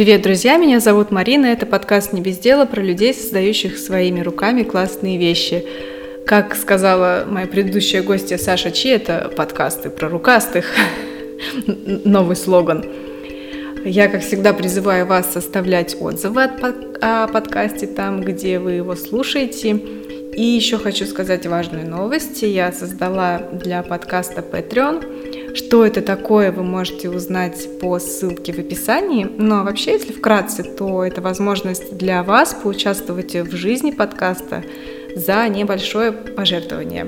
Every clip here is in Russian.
Привет, друзья! Меня зовут Марина. Это подкаст «Не без дела» про людей, создающих своими руками классные вещи. Как сказала моя предыдущая гостья Саша Чи, это подкасты про рукастых. Новый слоган. Я, как всегда, призываю вас составлять отзывы о подкасте там, где вы его слушаете. И еще хочу сказать важную новость. Я создала для подкаста Patreon что это такое, вы можете узнать по ссылке в описании. Но вообще, если вкратце, то это возможность для вас поучаствовать в жизни подкаста за небольшое пожертвование.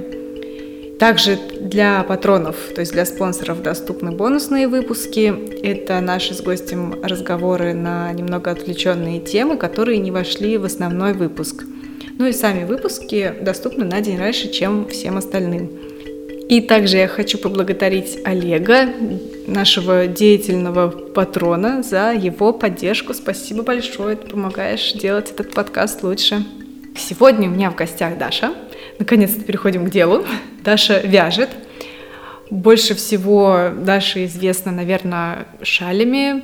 Также для патронов, то есть для спонсоров доступны бонусные выпуски. Это наши с гостем разговоры на немного отвлеченные темы, которые не вошли в основной выпуск. Ну и сами выпуски доступны на день раньше, чем всем остальным. И также я хочу поблагодарить Олега, нашего деятельного патрона, за его поддержку. Спасибо большое, ты помогаешь делать этот подкаст лучше. Сегодня у меня в гостях Даша. Наконец-то переходим к делу. Даша вяжет. Больше всего Даша известна, наверное, шалями,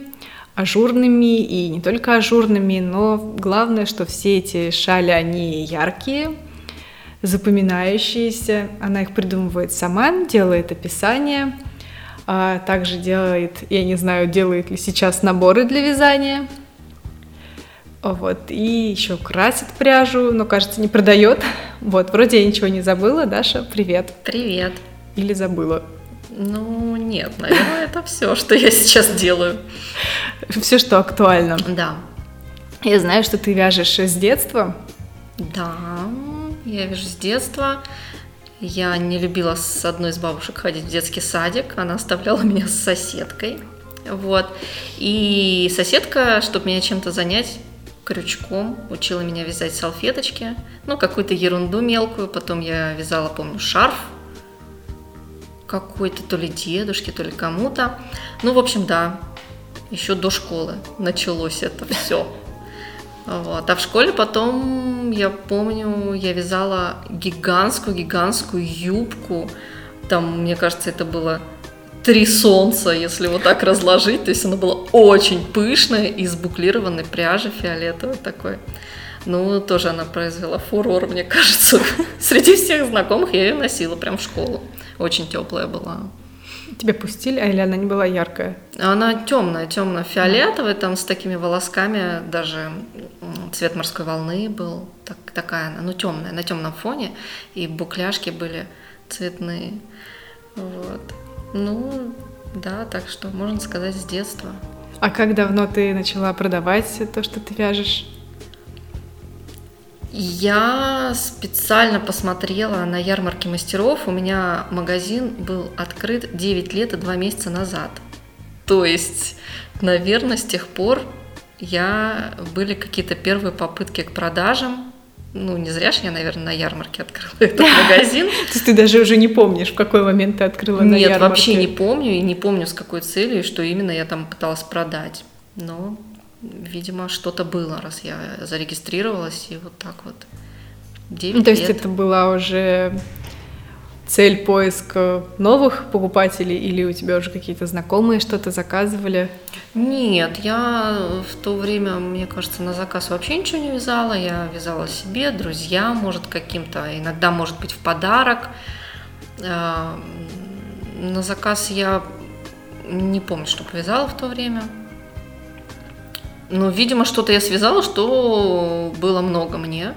ажурными и не только ажурными, но главное, что все эти шали, они яркие, запоминающиеся. Она их придумывает сама, делает описание, а также делает, я не знаю, делает ли сейчас наборы для вязания. Вот, и еще красит пряжу, но, кажется, не продает. Вот, вроде я ничего не забыла. Даша, привет. Привет. Или забыла? Ну, нет, наверное, это все, что я сейчас делаю. Все, что актуально. Да. Я знаю, что ты вяжешь с детства. Да, я вижу с детства. Я не любила с одной из бабушек ходить в детский садик. Она оставляла меня с соседкой. Вот. И соседка, чтобы меня чем-то занять, крючком учила меня вязать салфеточки. Ну, какую-то ерунду мелкую. Потом я вязала, помню, шарф какой-то, то ли дедушке, то ли кому-то. Ну, в общем, да, еще до школы началось это все. Вот. А в школе потом, я помню, я вязала гигантскую-гигантскую юбку. Там, мне кажется, это было три солнца, если вот так разложить. То есть она была очень пышная, из буклированной пряжи фиолетовой такой. Ну, тоже она произвела фурор, мне кажется. Среди всех знакомых я ее носила прям в школу. Очень теплая была. Тебя пустили, а или она не была яркая? Она темная, темно-фиолетовая, там с такими волосками, даже цвет морской волны был, так, такая она, ну темная, на темном фоне, и букляшки были цветные. Вот. Ну, да, так что можно сказать с детства. А как давно ты начала продавать то, что ты вяжешь? Я специально посмотрела на ярмарке мастеров. У меня магазин был открыт 9 лет и 2 месяца назад. То есть, наверное, с тех пор я были какие-то первые попытки к продажам. Ну, не зря же я, наверное, на ярмарке открыла этот магазин. То есть ты даже уже не помнишь, в какой момент ты открыла на ярмарке? Нет, вообще не помню, и не помню, с какой целью, и что именно я там пыталась продать. Но видимо, что-то было, раз я зарегистрировалась, и вот так вот. 9 ну, то лет. есть это была уже цель поиска новых покупателей или у тебя уже какие-то знакомые что-то заказывали? Нет, я в то время, мне кажется, на заказ вообще ничего не вязала. Я вязала себе, друзьям, может, каким-то, иногда, может быть, в подарок. А, на заказ я не помню, что повязала в то время. Ну, видимо, что-то я связала, что было много мне.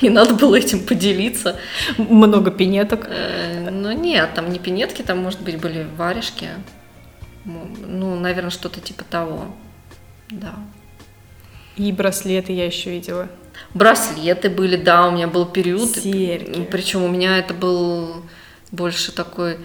И надо было этим поделиться. Много пинеток? Э, ну нет, там не пинетки, там, может быть, были варежки. Ну, наверное, что-то типа того. Да. И браслеты я еще видела. Браслеты были, да, у меня был период. Серьги. Причем у меня это был больше такой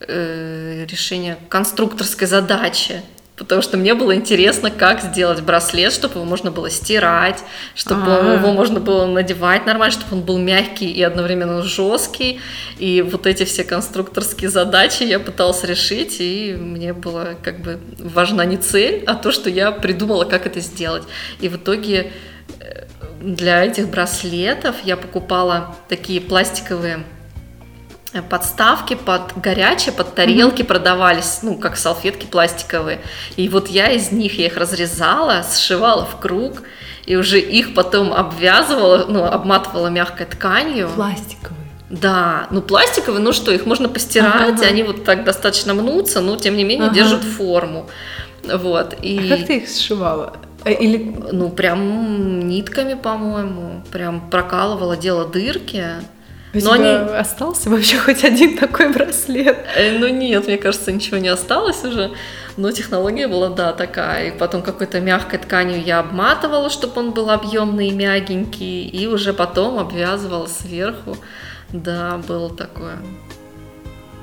э, решение конструкторской задачи потому что мне было интересно, как сделать браслет, чтобы его можно было стирать, чтобы А-а-а. его можно было надевать нормально, чтобы он был мягкий и одновременно жесткий. И вот эти все конструкторские задачи я пыталась решить, и мне было как бы важна не цель, а то, что я придумала, как это сделать. И в итоге э, для этих браслетов я покупала такие пластиковые подставки под горячее, под тарелки mm-hmm. продавались, ну, как салфетки пластиковые. И вот я из них, я их разрезала, сшивала в круг, и уже их потом обвязывала, ну, обматывала мягкой тканью. Пластиковые. Да, ну пластиковые, ну что, их можно постирать, ага. они вот так достаточно мнутся, но тем не менее ага. держат форму. Вот. И... А как ты их сшивала? Э, или... Ну, прям нитками, по-моему. Прям прокалывала, делала дырки. У Но они... остался вообще хоть один такой браслет? Э, ну нет, мне кажется, ничего не осталось уже. Но технология была, да, такая. И потом какой-то мягкой тканью я обматывала, чтобы он был объемный и мягенький. И уже потом обвязывала сверху. Да, было такое.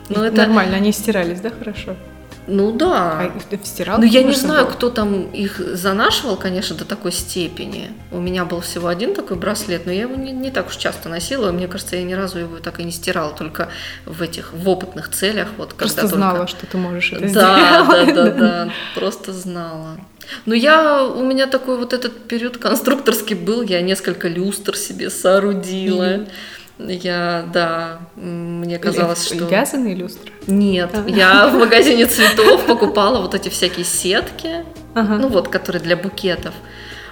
Ну, это нормально, они стирались, да, хорошо? Ну да. А их? Ну я не знаю, было? кто там их занашивал, конечно, до такой степени. У меня был всего один такой браслет, но я его не, не так уж часто носила. Мне кажется, я ни разу его так и не стирала, только в этих в опытных целях. Вот, просто когда знала, только... что ты можешь это да, сделать. Да, да, да, да, просто знала. Но я, у меня такой вот этот период конструкторский был, я несколько люстр себе соорудила. Mm-hmm. Я, да, мне казалось, что... Вязаные люстры? Нет, а. я в магазине цветов покупала вот эти всякие сетки, ага. ну вот, которые для букетов.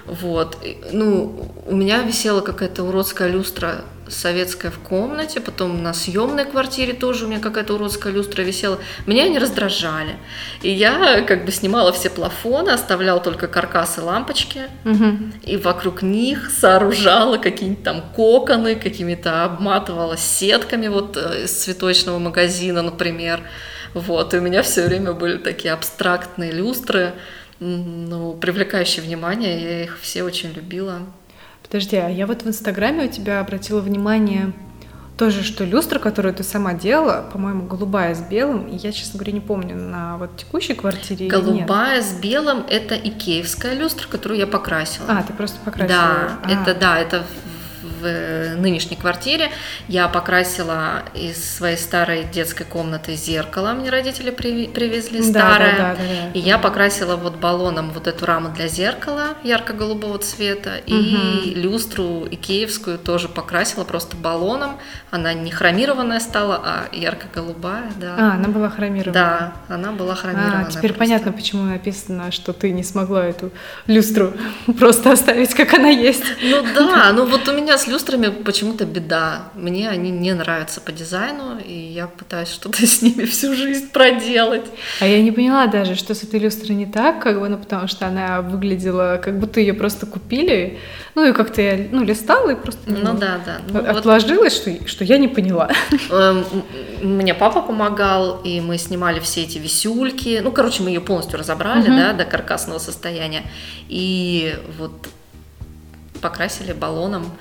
Вот. Ну, у меня висела какая-то уродская люстра советская в комнате, потом на съемной квартире тоже у меня какая-то уродская люстра висела. Меня они раздражали. И я как бы снимала все плафоны, оставляла только каркасы лампочки, угу. и вокруг них сооружала какие-нибудь там коконы, какими-то обматывала сетками вот э, из цветочного магазина, например. Вот, и у меня все время были такие абстрактные люстры, ну, привлекающие внимание, я их все очень любила. Подожди, а я вот в Инстаграме у тебя обратила внимание тоже, что люстра, которую ты сама делала, по-моему, голубая с белым, и я, честно говоря, не помню, на вот текущей квартире Голубая с белым — это икеевская люстра, которую я покрасила. А, ты просто покрасила? Да, а. это, да, это в нынешней квартире. Я покрасила из своей старой детской комнаты зеркало, мне родители привезли старое. Да, да, да, да, и я покрасила вот баллоном вот эту раму для зеркала ярко-голубого цвета. Угу. И люстру икеевскую тоже покрасила просто баллоном. Она не хромированная стала, а ярко-голубая, да. А, она была хромированная. Да, она была хромированная. А, теперь просто. понятно, почему написано, что ты не смогла эту люстру просто оставить, как она есть. Ну да, ну вот у меня с люстрами почему-то беда. Мне они не нравятся по дизайну, и я пытаюсь что-то с ними всю жизнь проделать. А я не поняла даже, что с этой люстрой не так, как бы, ну потому что она выглядела, как будто ее просто купили. Ну и как-то я, ну, листала и просто... Ну, ну да, да. Ну, отложилось, вот... что, что я не поняла. Эм, мне папа помогал, и мы снимали все эти висюльки. Ну, короче, мы ее полностью разобрали, угу. да, до каркасного состояния. И вот покрасили баллоном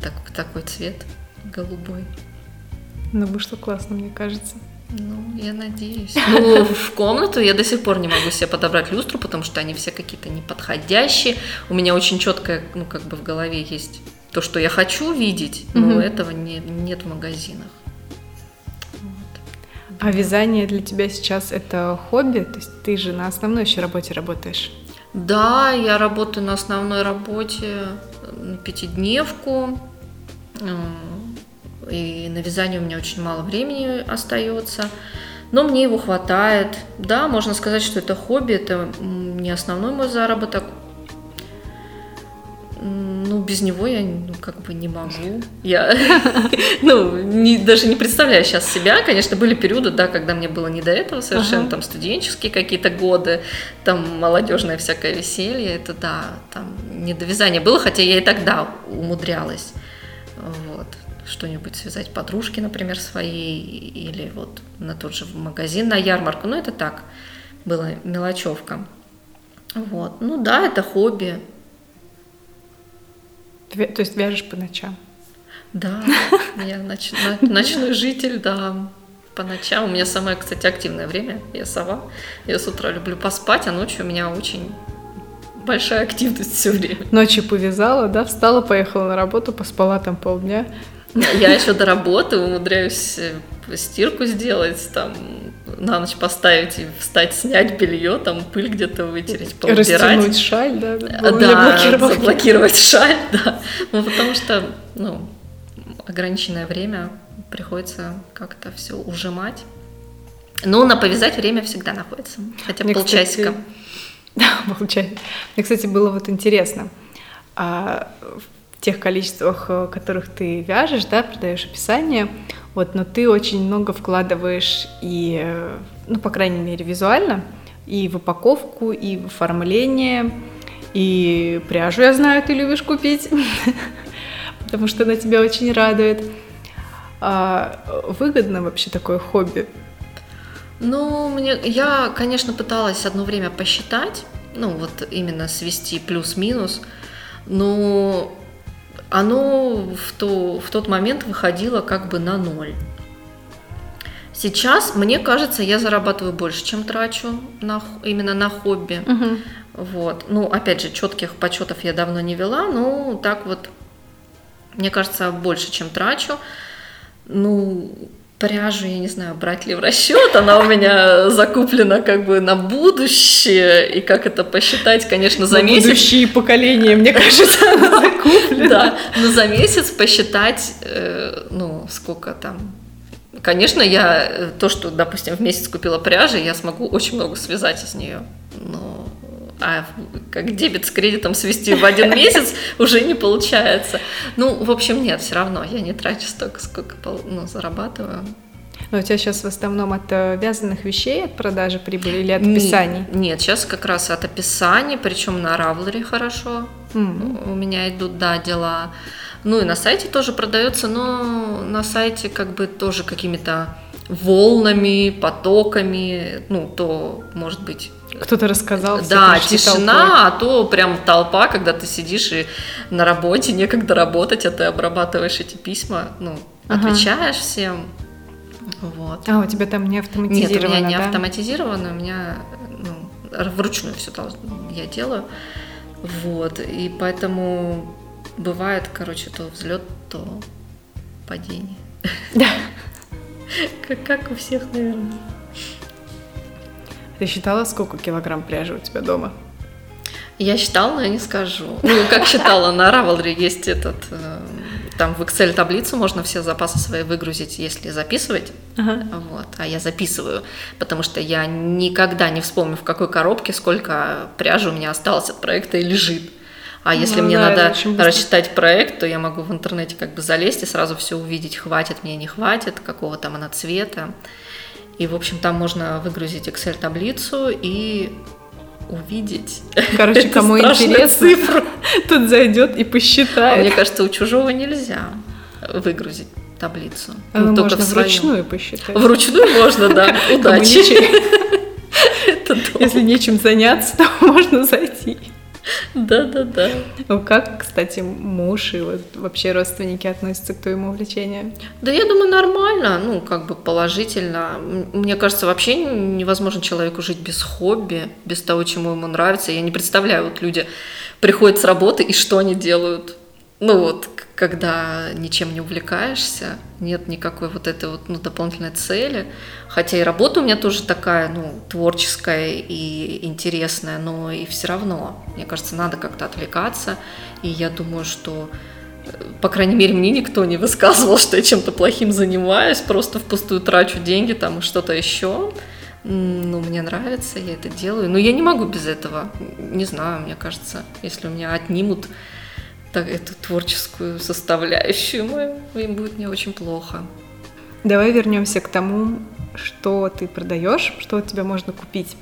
так, такой цвет голубой. Ну, вышло классно, мне кажется. Ну, я надеюсь. Ну, в комнату я до сих пор не могу себе подобрать люстру, потому что они все какие-то неподходящие. У меня очень четкое, ну, как бы в голове есть то, что я хочу видеть, но угу. этого не, нет в магазинах. Вот. А вязание для тебя сейчас это хобби? То есть ты же на основной еще работе работаешь? Да, я работаю на основной работе пятидневку. И на вязание у меня очень мало времени остается. Но мне его хватает. Да, можно сказать, что это хобби, это не основной мой заработок. Ну, без него я ну, как бы не могу. Я ну, не, даже не представляю сейчас себя. Конечно, были периоды, да, когда мне было не до этого совершенно, ага. там студенческие какие-то годы, там молодежное всякое веселье. Это да, там не до вязания было, хотя я и тогда умудрялась. Вот что-нибудь связать подружке, например, своей, или вот на тот же магазин, на ярмарку. Ну, это так, была мелочевка. Вот. Ну да, это хобби. То есть вяжешь по ночам? Да, я ноч, ночной житель, да, по ночам. У меня самое, кстати, активное время. Я сова. Я с утра люблю поспать, а ночью у меня очень большая активность все время. Ночью повязала, да, встала, поехала на работу, поспала там полдня. Я еще до работы умудряюсь э, стирку сделать, там на ночь поставить и встать, снять белье, там пыль где-то вытереть, поубирать. Растянуть шаль, да? Да, заблокировать шаль, да. Ну, потому что, ну, ограниченное время, приходится как-то все ужимать. Но на повязать время всегда находится, хотя бы полчасика. кстати, Да, получается. Мне, кстати, было вот интересно, а в тех количествах, э, которых ты вяжешь, да, продаешь описание, вот, но ты очень много вкладываешь и, э, ну, по крайней мере, визуально, и в упаковку, и в оформление, и пряжу, я знаю, ты любишь купить, потому что она тебя очень радует. А выгодно вообще такое хобби? Ну, мне, я, конечно, пыталась одно время посчитать, ну, вот именно свести плюс-минус, но оно в, то, в тот момент выходило как бы на ноль. Сейчас, мне кажется, я зарабатываю больше, чем трачу на, именно на хобби. Угу. Вот. Ну, опять же, четких подсчетов я давно не вела, но так вот, мне кажется, больше, чем трачу. Ну, пряжу, я не знаю, брать ли в расчет, она у меня закуплена как бы на будущее, и как это посчитать, конечно, за на месяц. будущие поколения, мне кажется, она закуплена. Да, но за месяц посчитать, э, ну, сколько там, Конечно, я э, то, что, допустим, в месяц купила пряжи, я смогу очень много связать из нее. Но а как дебет с кредитом свести в один месяц уже не получается. Ну, в общем, нет, все равно я не трачу столько, сколько ну, зарабатываю. Но у тебя сейчас в основном от э, вязаных вещей, от продажи прибыли или от описаний? Нет, нет сейчас как раз от описаний, причем на Равлере хорошо. Mm-hmm. У меня идут, да, дела. Ну и на сайте тоже продается, но на сайте как бы тоже какими-то волнами, потоками, ну, то, может быть... Кто-то рассказал. Да, тишина, толпой. а то прям толпа, когда ты сидишь и на работе, некогда работать, а ты обрабатываешь эти письма, ну, ага. отвечаешь всем. Вот. А, у тебя там не автоматизировано, Нет, у меня не да? автоматизировано, у меня ну, вручную все я делаю. Вот, и поэтому бывает, короче, то взлет, то падение. Да. Как, как у всех, наверное. Ты считала, сколько килограмм пряжи у тебя дома? Я считала, но я не скажу. Ну, как считала, на Ravelry есть этот... Э, там в Excel таблицу можно все запасы свои выгрузить, если записывать. Ага. Вот. А я записываю, потому что я никогда не вспомню, в какой коробке сколько пряжи у меня осталось от проекта и лежит. А если ну, мне да, надо рассчитать проект, то я могу в интернете как бы залезть и сразу все увидеть, хватит мне, не хватит, какого там она цвета. И, в общем, там можно выгрузить Excel-таблицу и увидеть. Короче, кому интересно, цифру. тут зайдет и посчитает. А мне кажется, у чужого нельзя выгрузить таблицу. А ну, только можно вручную посчитать. Вручную можно, да. Удачи. Если нечем заняться, то можно зайти. Да, да, да. Ну как, кстати, муж и вот вообще родственники относятся к твоему увлечению? Да я думаю, нормально, ну, как бы положительно. Мне кажется, вообще невозможно человеку жить без хобби, без того, чему ему нравится. Я не представляю, вот люди приходят с работы, и что они делают? Ну вот, когда ничем не увлекаешься, нет никакой вот этой вот ну, дополнительной цели. Хотя и работа у меня тоже такая, ну, творческая и интересная, но и все равно, мне кажется, надо как-то отвлекаться. И я думаю, что, э, по крайней мере, мне никто не высказывал, что я чем-то плохим занимаюсь, просто впустую трачу деньги там и что-то еще. Ну, мне нравится, я это делаю. Но я не могу без этого. Не знаю, мне кажется, если у меня отнимут так, эту творческую составляющую мою, им будет мне очень плохо. Давай вернемся к тому, что ты продаешь, что у тебя можно купить.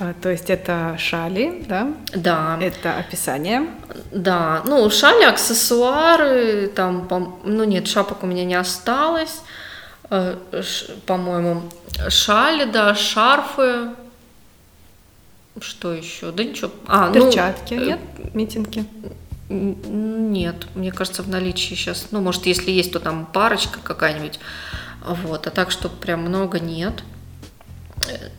А, то есть это шали, да? Да. Это описание. Да, ну шали, аксессуары, там, ну нет, шапок у меня не осталось, э, по-моему, шали, да, шарфы, что еще? Да ничего. А, ну, Перчатки, ну, нет? Митинги? Нет, мне кажется, в наличии сейчас, ну, может, если есть, то там парочка какая-нибудь, вот, а так, что прям много нет.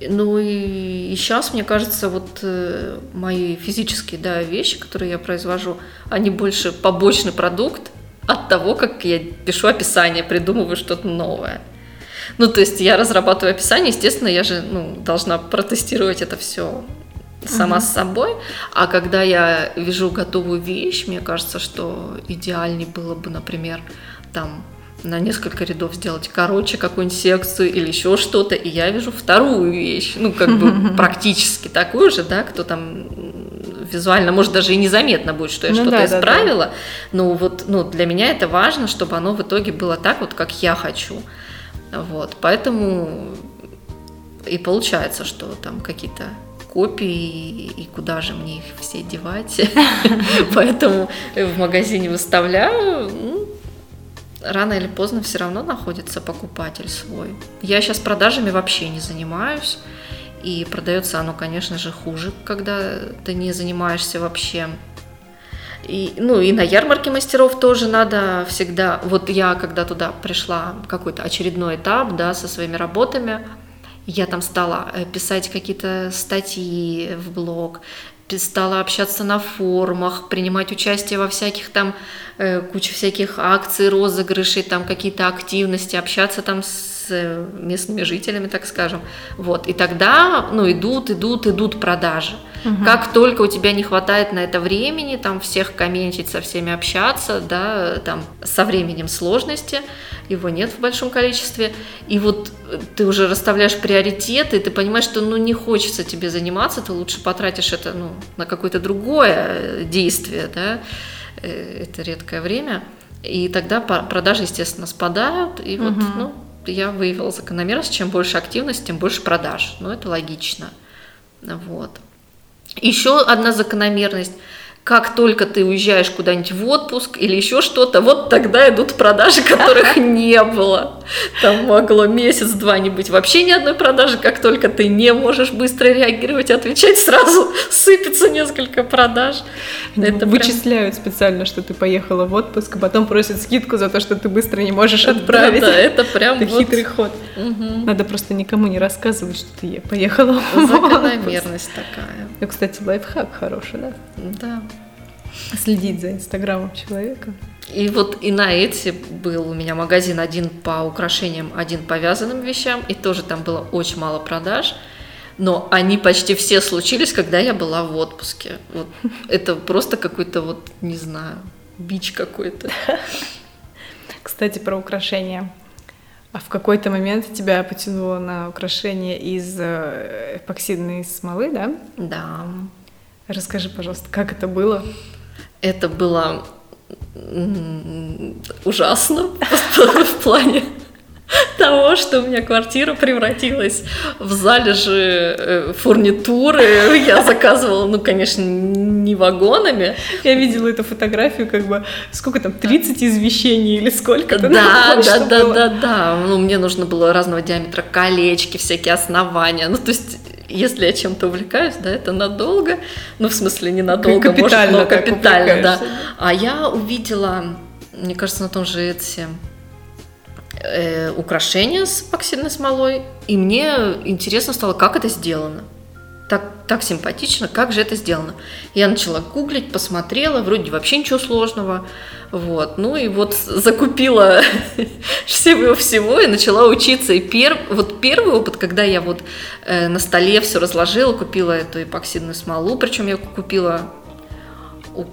Ну и, и сейчас, мне кажется, вот э, мои физические да, вещи, которые я произвожу, они больше побочный продукт от того, как я пишу описание, придумываю что-то новое. Ну, то есть я разрабатываю описание, естественно, я же ну, должна протестировать это все сама угу. с собой. А когда я вижу готовую вещь, мне кажется, что идеальней было бы, например, там на несколько рядов сделать короче какую-нибудь секцию или еще что-то, и я вижу вторую вещь, ну, как бы практически такую же, да, кто там визуально, может, даже и незаметно будет, что я ну, что-то да, исправила, да, да. но вот, ну, для меня это важно, чтобы оно в итоге было так вот, как я хочу, вот, поэтому и получается, что там какие-то копии, и куда же мне их все девать. Поэтому в магазине выставляю. Ну, рано или поздно все равно находится покупатель свой. Я сейчас продажами вообще не занимаюсь. И продается оно, конечно же, хуже, когда ты не занимаешься вообще. И, ну и на ярмарке мастеров тоже надо всегда. Вот я, когда туда пришла, какой-то очередной этап, да, со своими работами, я там стала э, писать какие-то статьи в блог, стала общаться на форумах, принимать участие во всяких там, э, куче всяких акций, розыгрышей, там какие-то активности, общаться там с э, местными жителями, так скажем. Вот. И тогда, ну, идут, идут, идут продажи. Угу. Как только у тебя не хватает на это времени, там всех комментить, со всеми общаться, да, там со временем сложности, его нет в большом количестве, и вот ты уже расставляешь приоритеты, ты понимаешь, что ну не хочется тебе заниматься, ты лучше потратишь это ну, на какое-то другое э, действие, да, э, это редкое время, и тогда продажи, естественно, спадают, и вот, угу. ну, я выявила закономерность, чем больше активности, тем больше продаж, ну, это логично, вот. Еще одна закономерность – как только ты уезжаешь куда-нибудь в отпуск или еще что-то, вот тогда идут продажи, которых не было. Там могло месяц-два не быть вообще ни одной продажи. Как только ты не можешь быстро реагировать, отвечать, сразу сыпется несколько продаж. Ну, Это Вычисляют прям... специально, что ты поехала в отпуск, а потом просят скидку за то, что ты быстро не можешь отправить. Да, да это прям это вот... хитрый ход. Угу. Надо просто никому не рассказывать, что ты поехала в Закономерность такая. Ну, кстати, лайфхак хороший, да? Да следить за инстаграмом человека. И вот и на эти был у меня магазин один по украшениям, один по вязаным вещам, и тоже там было очень мало продаж. Но они почти все случились, когда я была в отпуске. Вот это просто какой-то вот, не знаю, бич какой-то. Кстати, про украшения. А в какой-то момент тебя потянуло на украшения из э, эпоксидной смолы, да? Да. Расскажи, пожалуйста, как это было? Это было ужасно в плане того, что у меня квартира превратилась в залежи э, фурнитуры. Я заказывала, ну, конечно, не вагонами. Я видела эту фотографию, как бы, сколько там, 30 извещений или сколько Да, да, да, да, да, да. Ну, мне нужно было разного диаметра колечки, всякие основания. Ну, то есть если я чем-то увлекаюсь, да, это надолго, ну, в смысле, не надолго, капитально может, но капитально, да. А я увидела, мне кажется, на том же Etsy э, украшения с эпоксидной смолой, и мне интересно стало, как это сделано так, так симпатично, как же это сделано. Я начала гуглить, посмотрела, вроде вообще ничего сложного, вот, ну и вот закупила всего всего и начала учиться. И пер, вот первый опыт, когда я вот э, на столе все разложила, купила эту эпоксидную смолу, причем я купила у,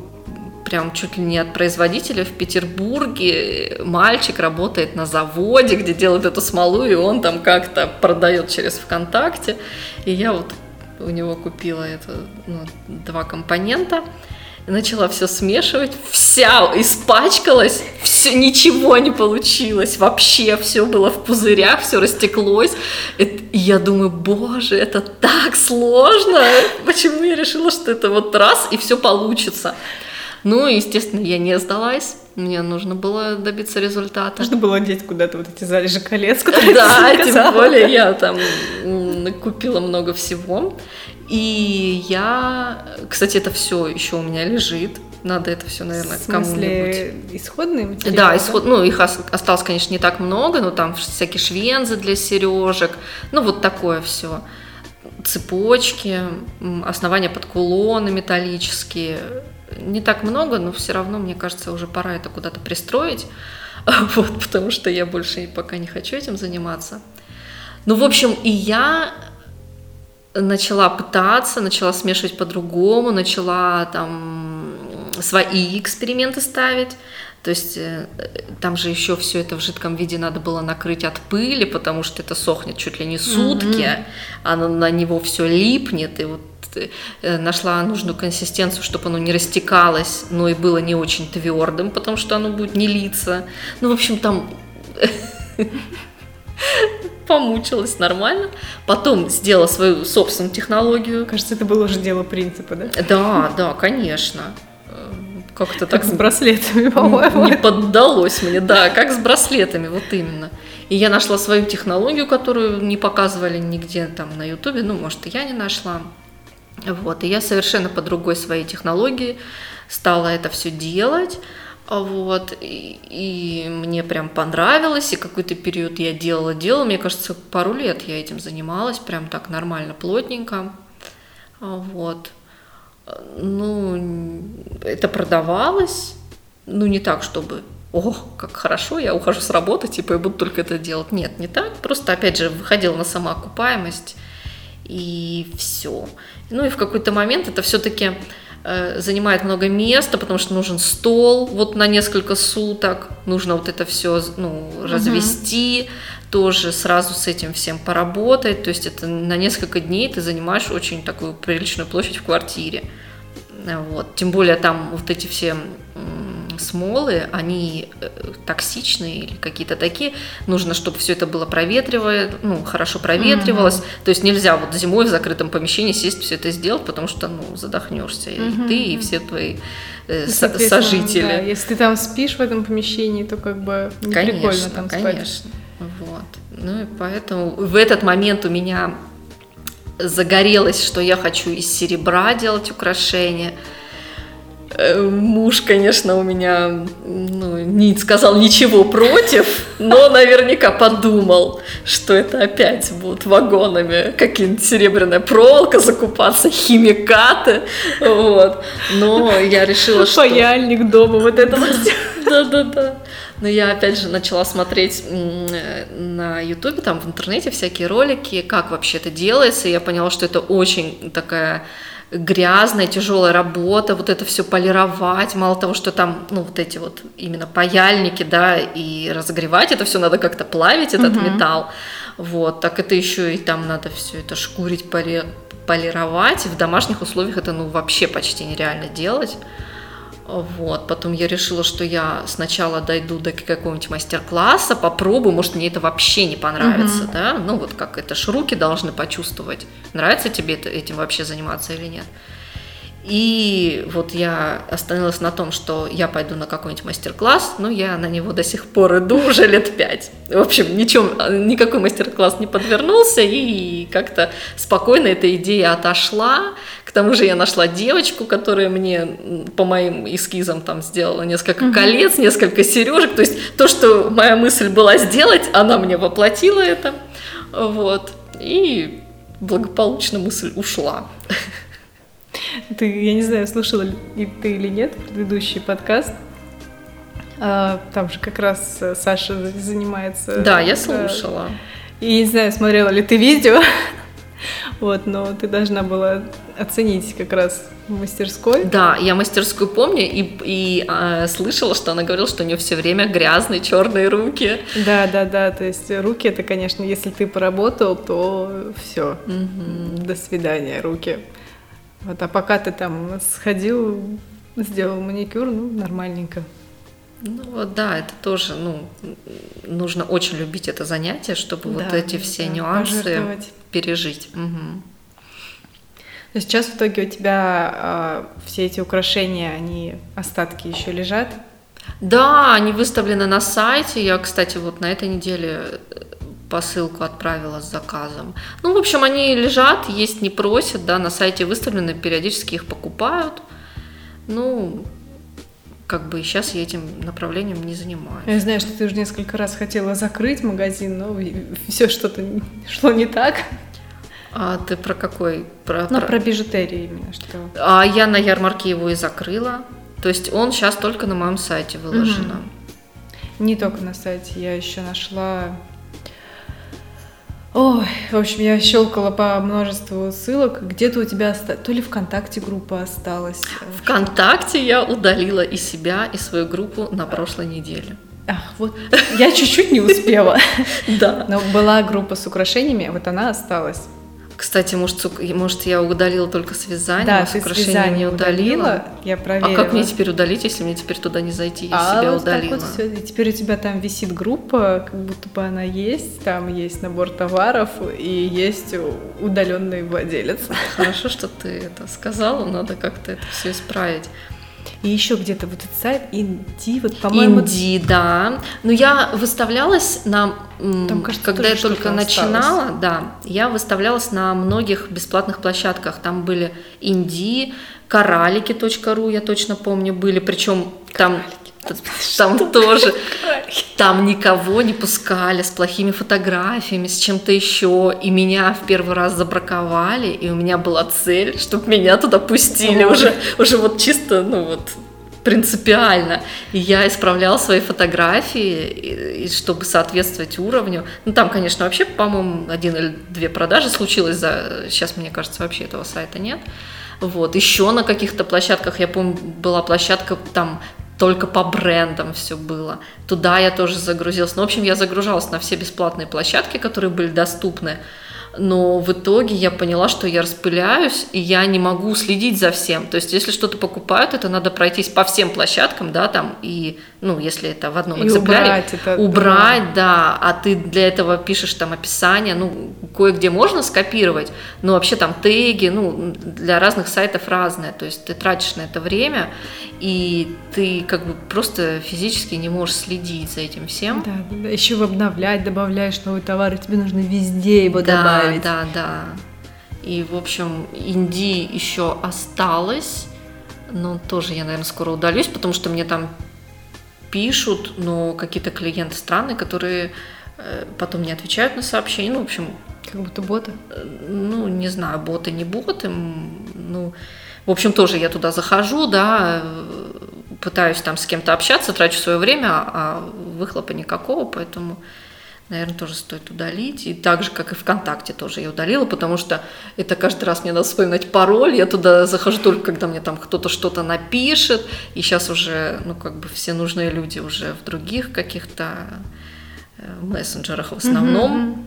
прям чуть ли не от производителя в Петербурге. Мальчик работает на заводе, где делают эту смолу, и он там как-то продает через ВКонтакте. И я вот у него купила это, ну, два компонента, начала все смешивать, вся испачкалась, все, ничего не получилось, вообще все было в пузырях, все растеклось. И я думаю, боже, это так сложно, почему я решила, что это вот раз и все получится. Ну, естественно, я не сдалась. Мне нужно было добиться результата. Нужно было одеть куда-то вот эти залежи колец, которые Да, тем более я там купила много всего. И я, кстати, это все еще у меня лежит. Надо это все, наверное, кому-нибудь. исходные материалы? Да, исход... ну их осталось, конечно, не так много, но там всякие швензы для сережек, ну вот такое все цепочки, основания под кулоны металлические, не так много, но все равно, мне кажется, уже пора это куда-то пристроить, вот, потому что я больше пока не хочу этим заниматься. Ну, в общем, и я начала пытаться, начала смешивать по-другому, начала там свои эксперименты ставить. То есть э, там же еще все это в жидком виде надо было накрыть от пыли, потому что это сохнет чуть ли не сутки, mm-hmm. оно на него все липнет, и вот нашла нужную консистенцию, чтобы оно не растекалось, но и было не очень твердым, потому что оно будет не литься. Ну, в общем, там помучилась нормально. Потом сделала свою собственную технологию. Кажется, это было уже дело принципа, да? Да, да, конечно. Как-то так с браслетами, по-моему. Не поддалось мне, да, как с браслетами, вот именно. И я нашла свою технологию, которую не показывали нигде там на Ютубе, ну, может, и я не нашла. Вот, и я совершенно по другой своей технологии стала это все делать. Вот, и, и мне прям понравилось, и какой-то период я делала дело, мне кажется, пару лет я этим занималась, прям так нормально, плотненько, вот. Ну, это продавалось, ну, не так, чтобы о, как хорошо, я ухожу с работы, типа, я буду только это делать. Нет, не так. Просто, опять же, выходила на самоокупаемость, и все. Ну и в какой-то момент это все-таки Э, занимает много места, потому что нужен стол вот на несколько суток, нужно вот это все ну, развести, угу. тоже сразу с этим всем поработать, то есть это на несколько дней ты занимаешь очень такую приличную площадь в квартире. Вот. Тем более там вот эти все смолы, они э, токсичные или какие-то такие. Нужно, чтобы все это было проветривое, ну, хорошо проветривалось. Mm-hmm. То есть нельзя вот зимой в закрытом помещении сесть все это сделать, потому что, ну, задохнешься. Mm-hmm. И ты, и все твои э, со- сожители. Да, если ты там спишь в этом помещении, то как бы не конечно, прикольно там спать. Конечно, вот. Ну и поэтому в этот момент у меня загорелось, что я хочу из серебра делать украшения. Э, муж, конечно, у меня ну, не сказал ничего против, но наверняка подумал, что это опять будут вагонами какие-нибудь серебряная проволока закупаться, химикаты, вот. Но я решила, что... Паяльник дома, вот это вот. Да-да-да. Но я опять же начала смотреть на ютубе, там в интернете всякие ролики, как вообще это делается, и я поняла, что это очень такая грязная, тяжелая работа, вот это все полировать, мало того, что там, ну, вот эти вот именно паяльники, да, и разогревать это все надо как-то плавить, этот угу. металл, вот, так это еще и там надо все это шкурить, поли, полировать, в домашних условиях это, ну, вообще почти нереально делать, вот, потом я решила, что я сначала дойду до какого-нибудь мастер-класса, попробую, может, мне это вообще не понравится, mm-hmm. да, ну вот как это ж руки должны почувствовать, нравится тебе это, этим вообще заниматься или нет. И вот я остановилась на том, что я пойду на какой-нибудь мастер-класс, но я на него до сих пор иду уже лет пять. В общем, ничем, никакой мастер-класс не подвернулся, и как-то спокойно эта идея отошла. Тому же я нашла девочку, которая мне по моим эскизам там сделала несколько угу. колец, несколько сережек. То есть то, что моя мысль была сделать, она мне воплотила это. Вот. И благополучно мысль ушла. Ты, я не знаю, слушала ли ты или нет предыдущий подкаст. А, там же как раз э, Саша занимается. Да, я слушала. И не знаю, смотрела ли ты видео. Вот, но ты должна была оценить как раз в мастерской. Да, я мастерскую помню и, и а, слышала, что она говорила, что у нее все время грязные черные руки. Да, да, да. То есть руки это, конечно, если ты поработал, то все. Угу. До свидания, руки. Вот, а пока ты там сходил, сделал маникюр, ну, нормальненько. Ну вот да, это тоже, ну, нужно очень любить это занятие, чтобы да, вот эти все да, нюансы пережить. Угу. Но сейчас в итоге у тебя э, все эти украшения, они остатки еще лежат? Да, они выставлены на сайте. Я, кстати, вот на этой неделе посылку отправила с заказом. Ну, в общем, они лежат, есть не просят, да, на сайте выставлены, периодически их покупают. Ну, как бы сейчас я этим направлением не занимаюсь. Я знаю, что ты уже несколько раз хотела закрыть магазин, но все что-то шло не так. А ты про какой? Про, ну, про... про бижутерию именно что. А я на ярмарке его и закрыла. То есть он сейчас только на моем сайте выложен. Угу. Не только на сайте, я еще нашла Ой, в общем, я щелкала по множеству ссылок. Где-то у тебя оста... то ли ВКонтакте группа осталась. ВКонтакте я удалила и себя, и свою группу на прошлой неделе. Ах, вот я чуть-чуть не успела. Да. Но была группа с украшениями, вот она осталась. Кстати, может, может я удалила только связание, Да, а с украшением не удалила. удалила, я А проверила. как мне теперь удалить, если мне теперь туда не зайти? Я А себя вот так удалила. вот всё. И теперь у тебя там висит группа, как будто бы она есть, там есть набор товаров и есть удаленный владелец. Хорошо, что ты это сказала, надо как-то это все исправить. И еще где-то вот этот сайт Инди, вот, по-моему, Инди, да. Но я выставлялась на... Там, кажется, когда я только начинала, да, я выставлялась на многих бесплатных площадках. Там были Инди, коралики.ру, я точно помню, были. Причем там, там тоже... Там никого не пускали с плохими фотографиями, с чем-то еще. И меня в первый раз забраковали, и у меня была цель, чтобы меня туда пустили уже, уже вот чисто, ну вот, принципиально. И я исправляла свои фотографии, и, и чтобы соответствовать уровню. Ну, там, конечно, вообще, по-моему, один или две продажи случилось за... Сейчас, мне кажется, вообще этого сайта нет. Вот. Еще на каких-то площадках, я помню, была площадка там только по брендам все было. Туда я тоже загрузилась. Ну, в общем, я загружалась на все бесплатные площадки, которые были доступны. Но в итоге я поняла, что я распыляюсь, и я не могу следить за всем. То есть, если что-то покупают, это надо пройтись по всем площадкам, да, там, и, ну, если это в одном И экземпляре, убрать это, убрать, да, а ты для этого пишешь там описание, ну, кое-где можно скопировать, но вообще там теги, ну, для разных сайтов разное, то есть ты тратишь на это время, и ты как бы просто физически не можешь следить за этим всем. Да, да, да. Еще обновлять, добавляешь новый товар, и тебе нужно везде его да, добавить. Да, да. И, в общем, Инди еще осталось, но тоже я, наверное, скоро удалюсь, потому что мне там пишут, но какие-то клиенты странные, которые э, потом не отвечают на сообщения. Ну, в общем, Как будто боты. э, ну, не знаю, боты, не боты. Ну, в общем, тоже я туда захожу, да, э, пытаюсь там с кем-то общаться, трачу свое время, а выхлопа никакого, поэтому, наверное, тоже стоит удалить. И так же, как и ВКонтакте тоже я удалила, потому что это каждый раз мне надо вспоминать пароль, я туда захожу только, когда мне там кто-то что-то напишет, и сейчас уже, ну, как бы все нужные люди уже в других каких-то э, мессенджерах в основном.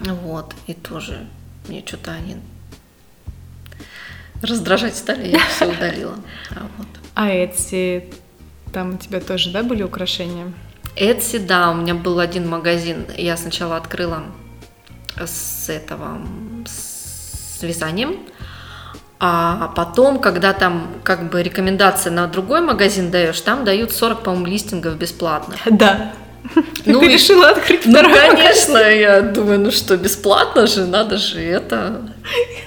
Вот, и тоже мне что-то они раздражать стали, я все удалила. А вот. А Etsy, там у тебя тоже, да, были украшения? Etsy, да, у меня был один магазин. Я сначала открыла с этого, с вязанием, а потом, когда там как бы рекомендации на другой магазин даешь, там дают 40, по-моему, листингов бесплатно. Да. Ну Ты и- решила открыть Ну, конечно, я думаю, ну что, бесплатно же, надо же это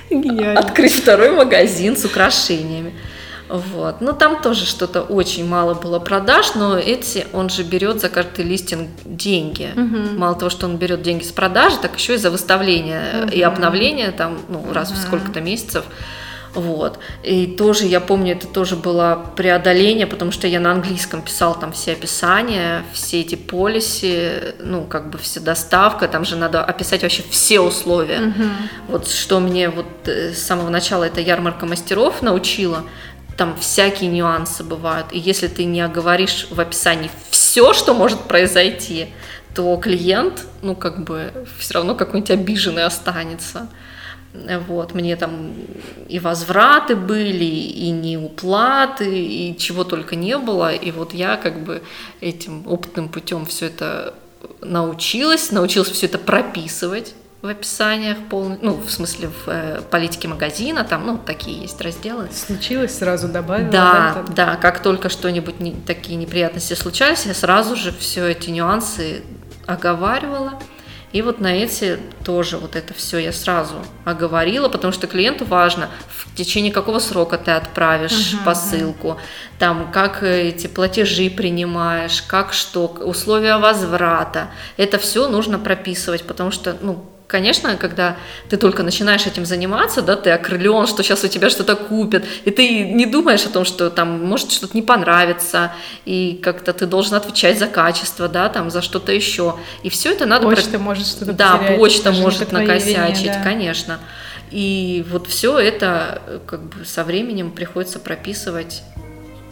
магазин? Гениально. открыть второй магазин с украшениями. Вот. Ну, там тоже что-то очень мало было продаж, но Etsy, он же берет за каждый листинг деньги. Мгм. Мало того, что он берет деньги с продажи, так еще и за выставление и Мгм. обновление там, ну, раз в Мгм. сколько-то месяцев. Вот. И тоже, я помню, это тоже было преодоление, потому что я на английском писал там все описания, все эти полиси, ну, как бы все доставка, там же надо описать вообще все условия. Мгм. Вот что мне вот э, с самого начала эта ярмарка мастеров научила, там всякие нюансы бывают. И если ты не оговоришь в описании все, что может произойти, то клиент, ну, как бы, все равно какой-нибудь обиженный останется. Вот, мне там и возвраты были, и неуплаты, и чего только не было. И вот я как бы этим опытным путем все это научилась, научилась все это прописывать в описаниях, полный, ну, в смысле, в э, политике магазина, там, ну, такие есть разделы. Случилось, сразу добавила. Да, там? да, как только что-нибудь не- такие неприятности случались, я сразу же все эти нюансы оговаривала. И вот на эти тоже вот это все я сразу оговорила, потому что клиенту важно, в течение какого срока ты отправишь Мгм, посылку, там как эти платежи принимаешь, как что, условия возврата. Это все нужно прописывать, потому что, ну, конечно, когда ты только начинаешь этим заниматься, да, ты окрылен, что сейчас у тебя что-то купят, и ты не думаешь о том, что там может что-то не понравится, и как-то ты должен отвечать за качество, да, там за что-то еще. И все это надо... Почта про... может что-то Да, потерять, почта может накосячить, вине, да. конечно. И вот все это как бы со временем приходится прописывать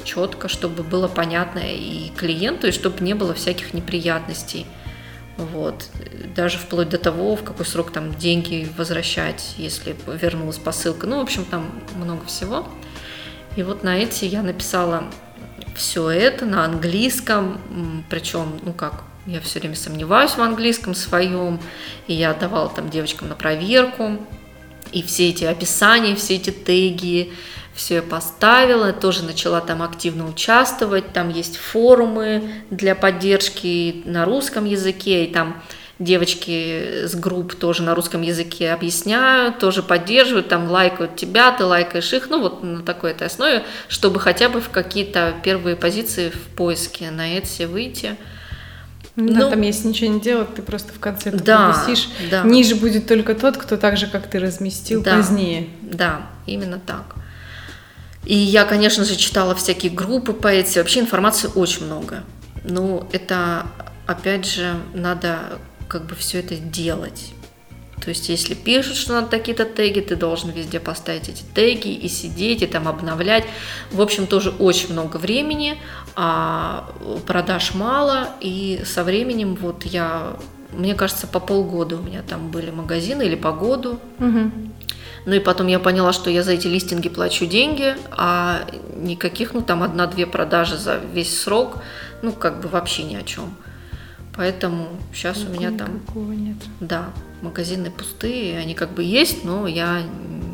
четко, чтобы было понятно и клиенту, и чтобы не было всяких неприятностей. Вот. Даже вплоть до того, в какой срок там деньги возвращать, если вернулась посылка. Ну, в общем, там много всего. И вот на эти я написала все это на английском, причем, ну как, я все время сомневаюсь в английском своем, и я давала там девочкам на проверку, и все эти описания, все эти теги, все я поставила, тоже начала там активно участвовать, там есть форумы для поддержки на русском языке, и там девочки с групп тоже на русском языке объясняют, тоже поддерживают, там лайкают тебя, ты лайкаешь их, ну вот на такой этой основе, чтобы хотя бы в какие-то первые позиции в поиске на Etsy выйти. Да, ну, там если ничего не делать, ты просто в конце это да. Да. Ниже будет только тот, кто так же, как ты разместил да, позднее. Да, именно так. И я, конечно же, читала всякие группы по эти, вообще информации очень много. Но это, опять же, надо как бы все это делать. То есть, если пишут, что надо такие-то теги, ты должен везде поставить эти теги и сидеть, и там обновлять. В общем, тоже очень много времени, а продаж мало, и со временем вот я, мне кажется, по полгода у меня там были магазины или по году. Угу. Ну и потом я поняла, что я за эти листинги плачу деньги, а никаких, ну там одна-две продажи за весь срок, ну как бы вообще ни о чем. Поэтому сейчас у меня там... нет. Да, магазины пустые, они как бы есть, но я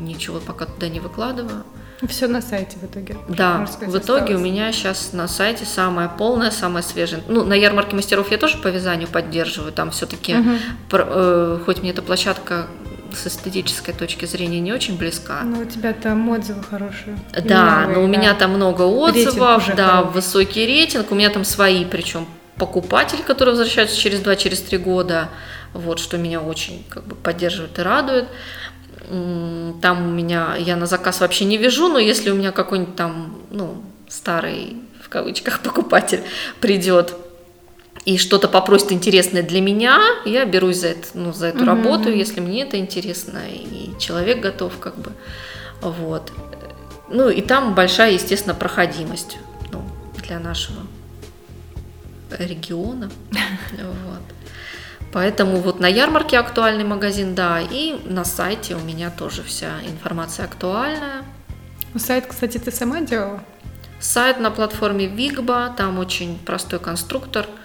ничего пока туда не выкладываю. Все на сайте в итоге. Да, сказать, в итоге осталось. у меня сейчас на сайте самое полное, самое свежее. Ну, на ярмарке мастеров я тоже по вязанию поддерживаю. Там все-таки, угу. э, хоть мне эта площадка с эстетической точки зрения не очень близка. Ну, у тебя там отзывы хорошие. Да, но у да. меня там много отзывов, да, хороший. высокий рейтинг. У меня там свои, причем покупатели, которые возвращаются через 2-3 через года. Вот, что меня очень как бы поддерживает и радует. Там у меня, я на заказ вообще не вяжу, но если у меня какой-нибудь там, ну, старый, в кавычках, покупатель придет и что-то попросит интересное для меня, я берусь за, это, ну, за эту угу. работу, если мне это интересно, и человек готов как бы, вот. Ну и там большая, естественно, проходимость ну, для нашего региона, вот. Поэтому вот на ярмарке актуальный магазин, да, и на сайте у меня тоже вся информация актуальная. Сайт, кстати, ты сама делала? Сайт на платформе Вигба, там очень простой конструктор –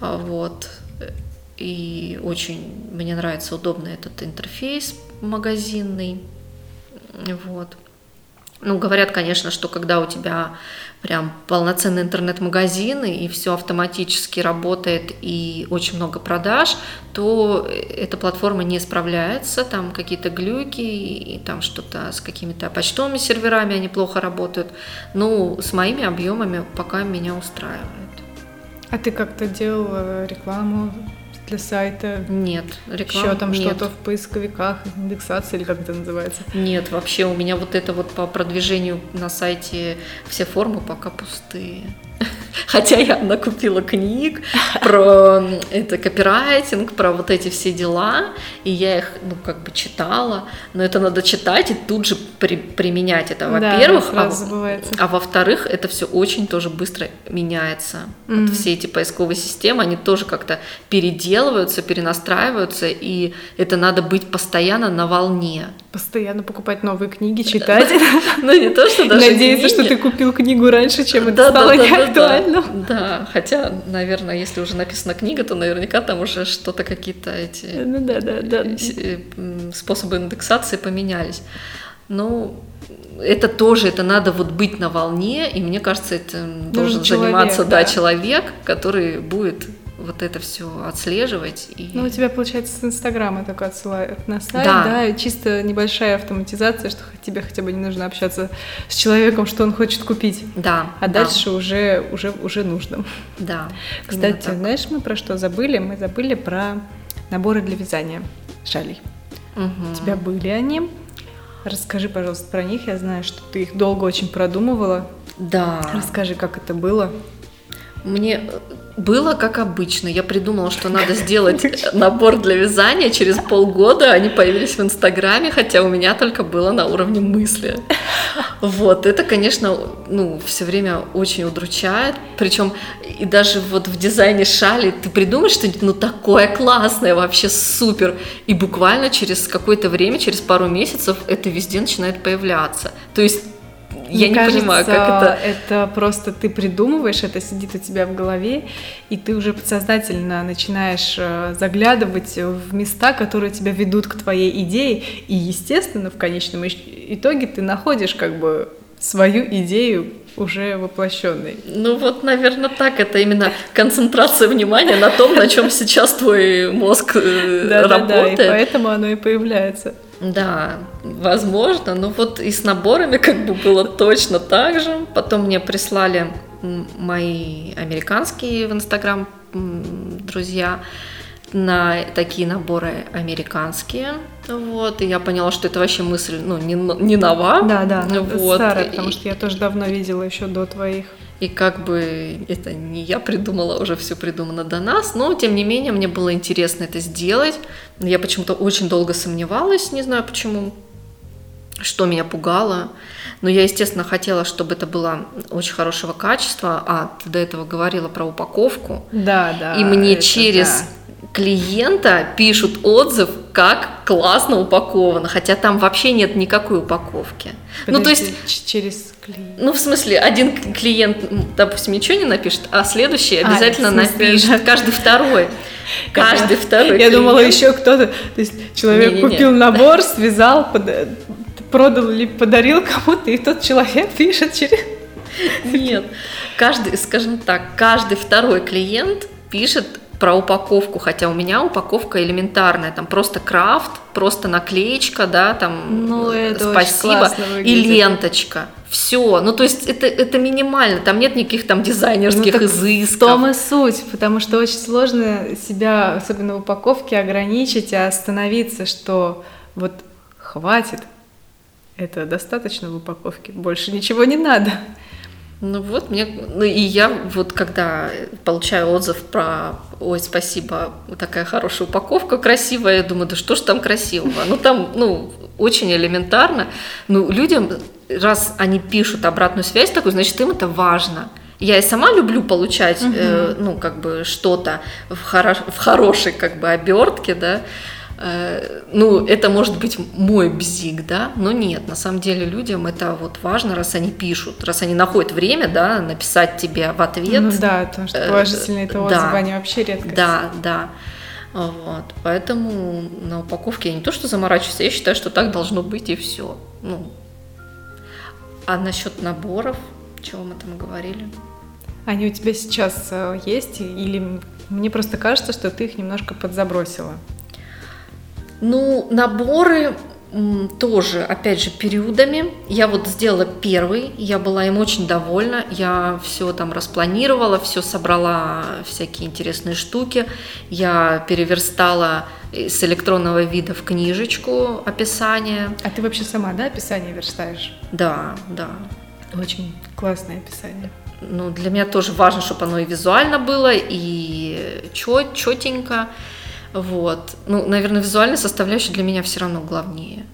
вот. И очень мне нравится удобный этот интерфейс магазинный. Вот. Ну, говорят, конечно, что когда у тебя прям полноценный интернет-магазин и все автоматически работает и очень много продаж, то эта платформа не справляется, там какие-то глюки и там что-то с какими-то почтовыми серверами они плохо работают. Ну, с моими объемами пока меня устраивает. А ты как-то делала рекламу для сайта? Нет, реклама Еще там что-то в поисковиках, индексация или как это называется? Нет, вообще у меня вот это вот по продвижению на сайте все формы пока пустые. Хотя я накупила книг про это копирайтинг, про вот эти все дела, и я их, ну, как бы читала, но это надо читать и тут же при, применять это, во-первых, да, а, а во-вторых, это все очень тоже быстро меняется. Mm-hmm. Вот все эти поисковые системы, они тоже как-то переделываются, перенастраиваются, и это надо быть постоянно на волне. Постоянно покупать новые книги, читать. Ну, не то, что даже Надеяться, что ты купил книгу раньше, чем это стало неактуально. Да, хотя, наверное, если уже написана книга, то наверняка там уже что-то какие-то эти ну, да, да, да. Э, способы индексации поменялись. Ну, это тоже, это надо вот быть на волне, и мне кажется, это должен заниматься, да, человек, который будет вот это все отслеживать. И... Ну, у тебя, получается, с Инстаграма только отсылают на сайт, да. да, и чисто небольшая автоматизация, что тебе хотя бы не нужно общаться с человеком, что он хочет купить. Да. А да. дальше уже, уже, уже нужно. Да. Кстати, знаешь, мы про что забыли? Мы забыли про наборы для вязания. шалей. Мгм. У тебя были они? Расскажи, пожалуйста, про них. Я знаю, что ты их долго очень продумывала. Да. Расскажи, как это было. Мне было как обычно. Я придумала, что надо сделать набор для вязания. Через полгода они появились в Инстаграме, хотя у меня только было на уровне мысли. Вот, это, конечно, ну, все время очень удручает. Причем и даже вот в дизайне шали ты придумаешь что-нибудь, ну, такое классное, вообще супер. И буквально через какое-то время, через пару месяцев это везде начинает появляться. То есть я не кажется, понимаю, как это... Это просто ты придумываешь, это сидит у тебя в голове, и ты уже подсознательно начинаешь э, заглядывать в места, которые тебя ведут к твоей идее, и, естественно, в конечном итоге ты находишь как бы свою идею уже воплощенной. Ну вот, наверное, так. Это именно концентрация внимания на том, на чем сейчас твой мозг э, Да-да-да, и работает. поэтому оно и появляется. Да, возможно. Ну вот и с наборами как бы было точно так же. Потом мне прислали мои американские в Инстаграм друзья на такие наборы американские. Вот, и я поняла, что это вообще мысль, ну, не, но- не нова. Да, да, вот. старая, потому что я тоже давно видела еще до твоих. И как бы это не я придумала, уже все придумано до нас, но тем не менее мне было интересно это сделать. Я почему-то очень долго сомневалась, не знаю почему, что меня пугало. Но я, естественно, хотела, чтобы это было очень хорошего качества. А ты до этого говорила про упаковку. Да, да. И мне через да. Клиента пишут отзыв, как классно упаковано, хотя там вообще нет никакой упаковки. ну, то есть Подожди, через клиент. ну, в смысле, один клиент, допустим, ничего не напишет, а следующий А, обязательно в смысле, напишет. да. Каждый второй. Каждый второй. Я думала, еще кто-то, то есть человек купил набор, связал, продал или подарил кому-то, и тот человек пишет через... Нет. Каждый, скажем так, каждый второй клиент пишет про упаковку, хотя у меня упаковка элементарная, там просто крафт, просто наклеечка, да, там Ну, э, это спасибо, и ленточка. Все. Ну, то есть это, это минимально, там нет никаких там дизайнерских Ну, изысков. В том и суть, потому что очень сложно себя, особенно в упаковке, ограничить, и остановиться, что вот хватит, это достаточно в упаковке, больше ничего не надо. Ну вот, мне, ну и я вот когда получаю отзыв про, ой, спасибо, такая хорошая упаковка, красивая, я думаю, да что ж там красивого? Ну там, ну, очень элементарно. Ну, людям, раз они пишут обратную связь такую, значит, им это важно. Я и сама люблю получать, э, ну, как бы что-то в, хоро- в хорошей, как бы, обертке, да, ну, это может быть мой бзик, да, но нет, на самом деле людям это вот важно, раз они пишут, раз они находят время, да, написать тебе в ответ. Ну да, потому что Э, положительные это отзывы, да. они вообще редкость. Да, да. Вот. Поэтому на упаковке я не то что заморачиваюсь, я считаю, что так должно быть и все. Ну. А насчет наборов, чего мы там говорили? Они у тебя сейчас э, есть, или мне просто кажется, что ты их немножко подзабросила? Ну, наборы тоже, опять же, периодами. Я вот сделала первый, я была им очень довольна. Я все там распланировала, все собрала, всякие интересные штуки. Я переверстала с электронного вида в книжечку описание. А ты вообще сама, да, описание верстаешь? Да, да. Очень классное описание. Ну, для меня тоже важно, чтобы оно и визуально было, и чет, четенько. Вот. Ну, наверное, визуальная составляющая для меня все равно главнее.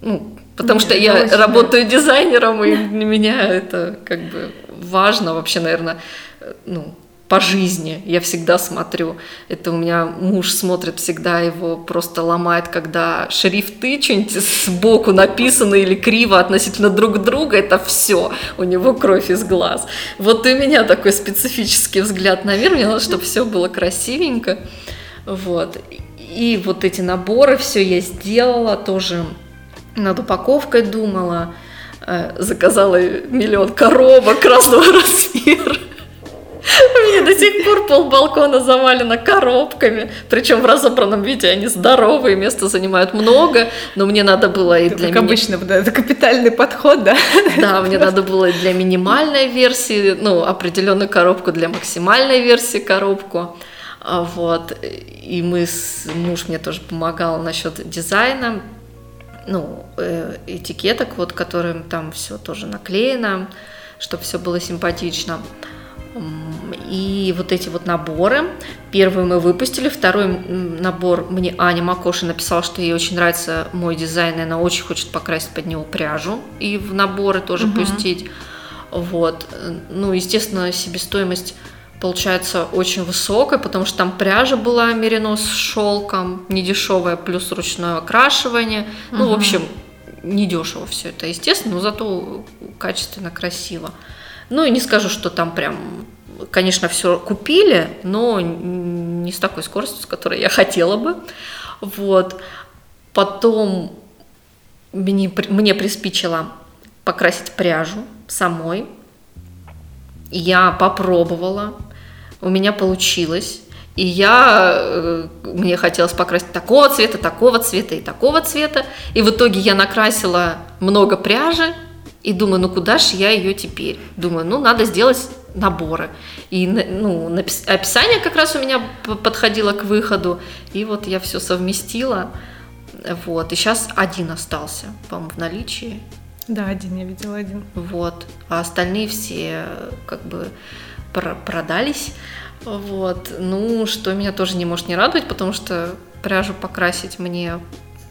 Ну, потому Нет, что я очень, работаю дизайнером, и для меня это как бы важно вообще, наверное, э, ну, по жизни. Я всегда смотрю. Это у меня муж смотрит всегда, его просто ломает, когда шрифты что-нибудь сбоку написаны или криво относительно друг друга, это все. У него кровь из глаз. Вот и у меня такой специфический взгляд на мир. Мне надо, чтобы все было красивенько. Вот. И вот эти наборы, все я сделала, тоже над упаковкой думала. Э, Заказала миллион коробок разного размера. У меня до сих пор пол балкона завалено коробками, причем в разобранном виде они здоровые, места занимают много, но мне надо было и Это, для как меня... обычно, да, это капитальный подход, да? Да, мне надо было и для минимальной версии, ну, определенную коробку, для максимальной версии коробку. А, вот. И мы с муж мне тоже помогал насчет дизайна, ну, э, этикеток, вот, которым там все тоже наклеено, чтобы все было симпатично. И вот эти вот наборы. Первый мы выпустили, второй набор мне Аня Макоши написала, что ей очень нравится мой дизайн, и она очень хочет покрасить под него пряжу и в наборы тоже угу. пустить. Вот. Ну, естественно, себестоимость получается очень высокая, потому что там пряжа была меринос с шелком, недешевая, плюс ручное окрашивание. Угу. Ну, в общем, недешево все это, естественно, но зато качественно, красиво. Ну и не скажу, что там прям, конечно, все купили, но не с такой скоростью, с которой я хотела бы. Вот. Потом мне, мне приспичило покрасить пряжу самой. Я попробовала, у меня получилось. И я, э, мне хотелось покрасить такого цвета, такого цвета и такого цвета. И в итоге я накрасила много пряжи, и думаю, ну куда же я ее теперь? Думаю, ну надо сделать наборы. И ну, описание как раз у меня подходило к выходу. И вот я все совместила. Вот. И сейчас один остался, по-моему, в наличии. Да, один, я видела один. Вот. А остальные все как бы продались. Вот. Ну, что меня тоже не может не радовать, потому что пряжу покрасить мне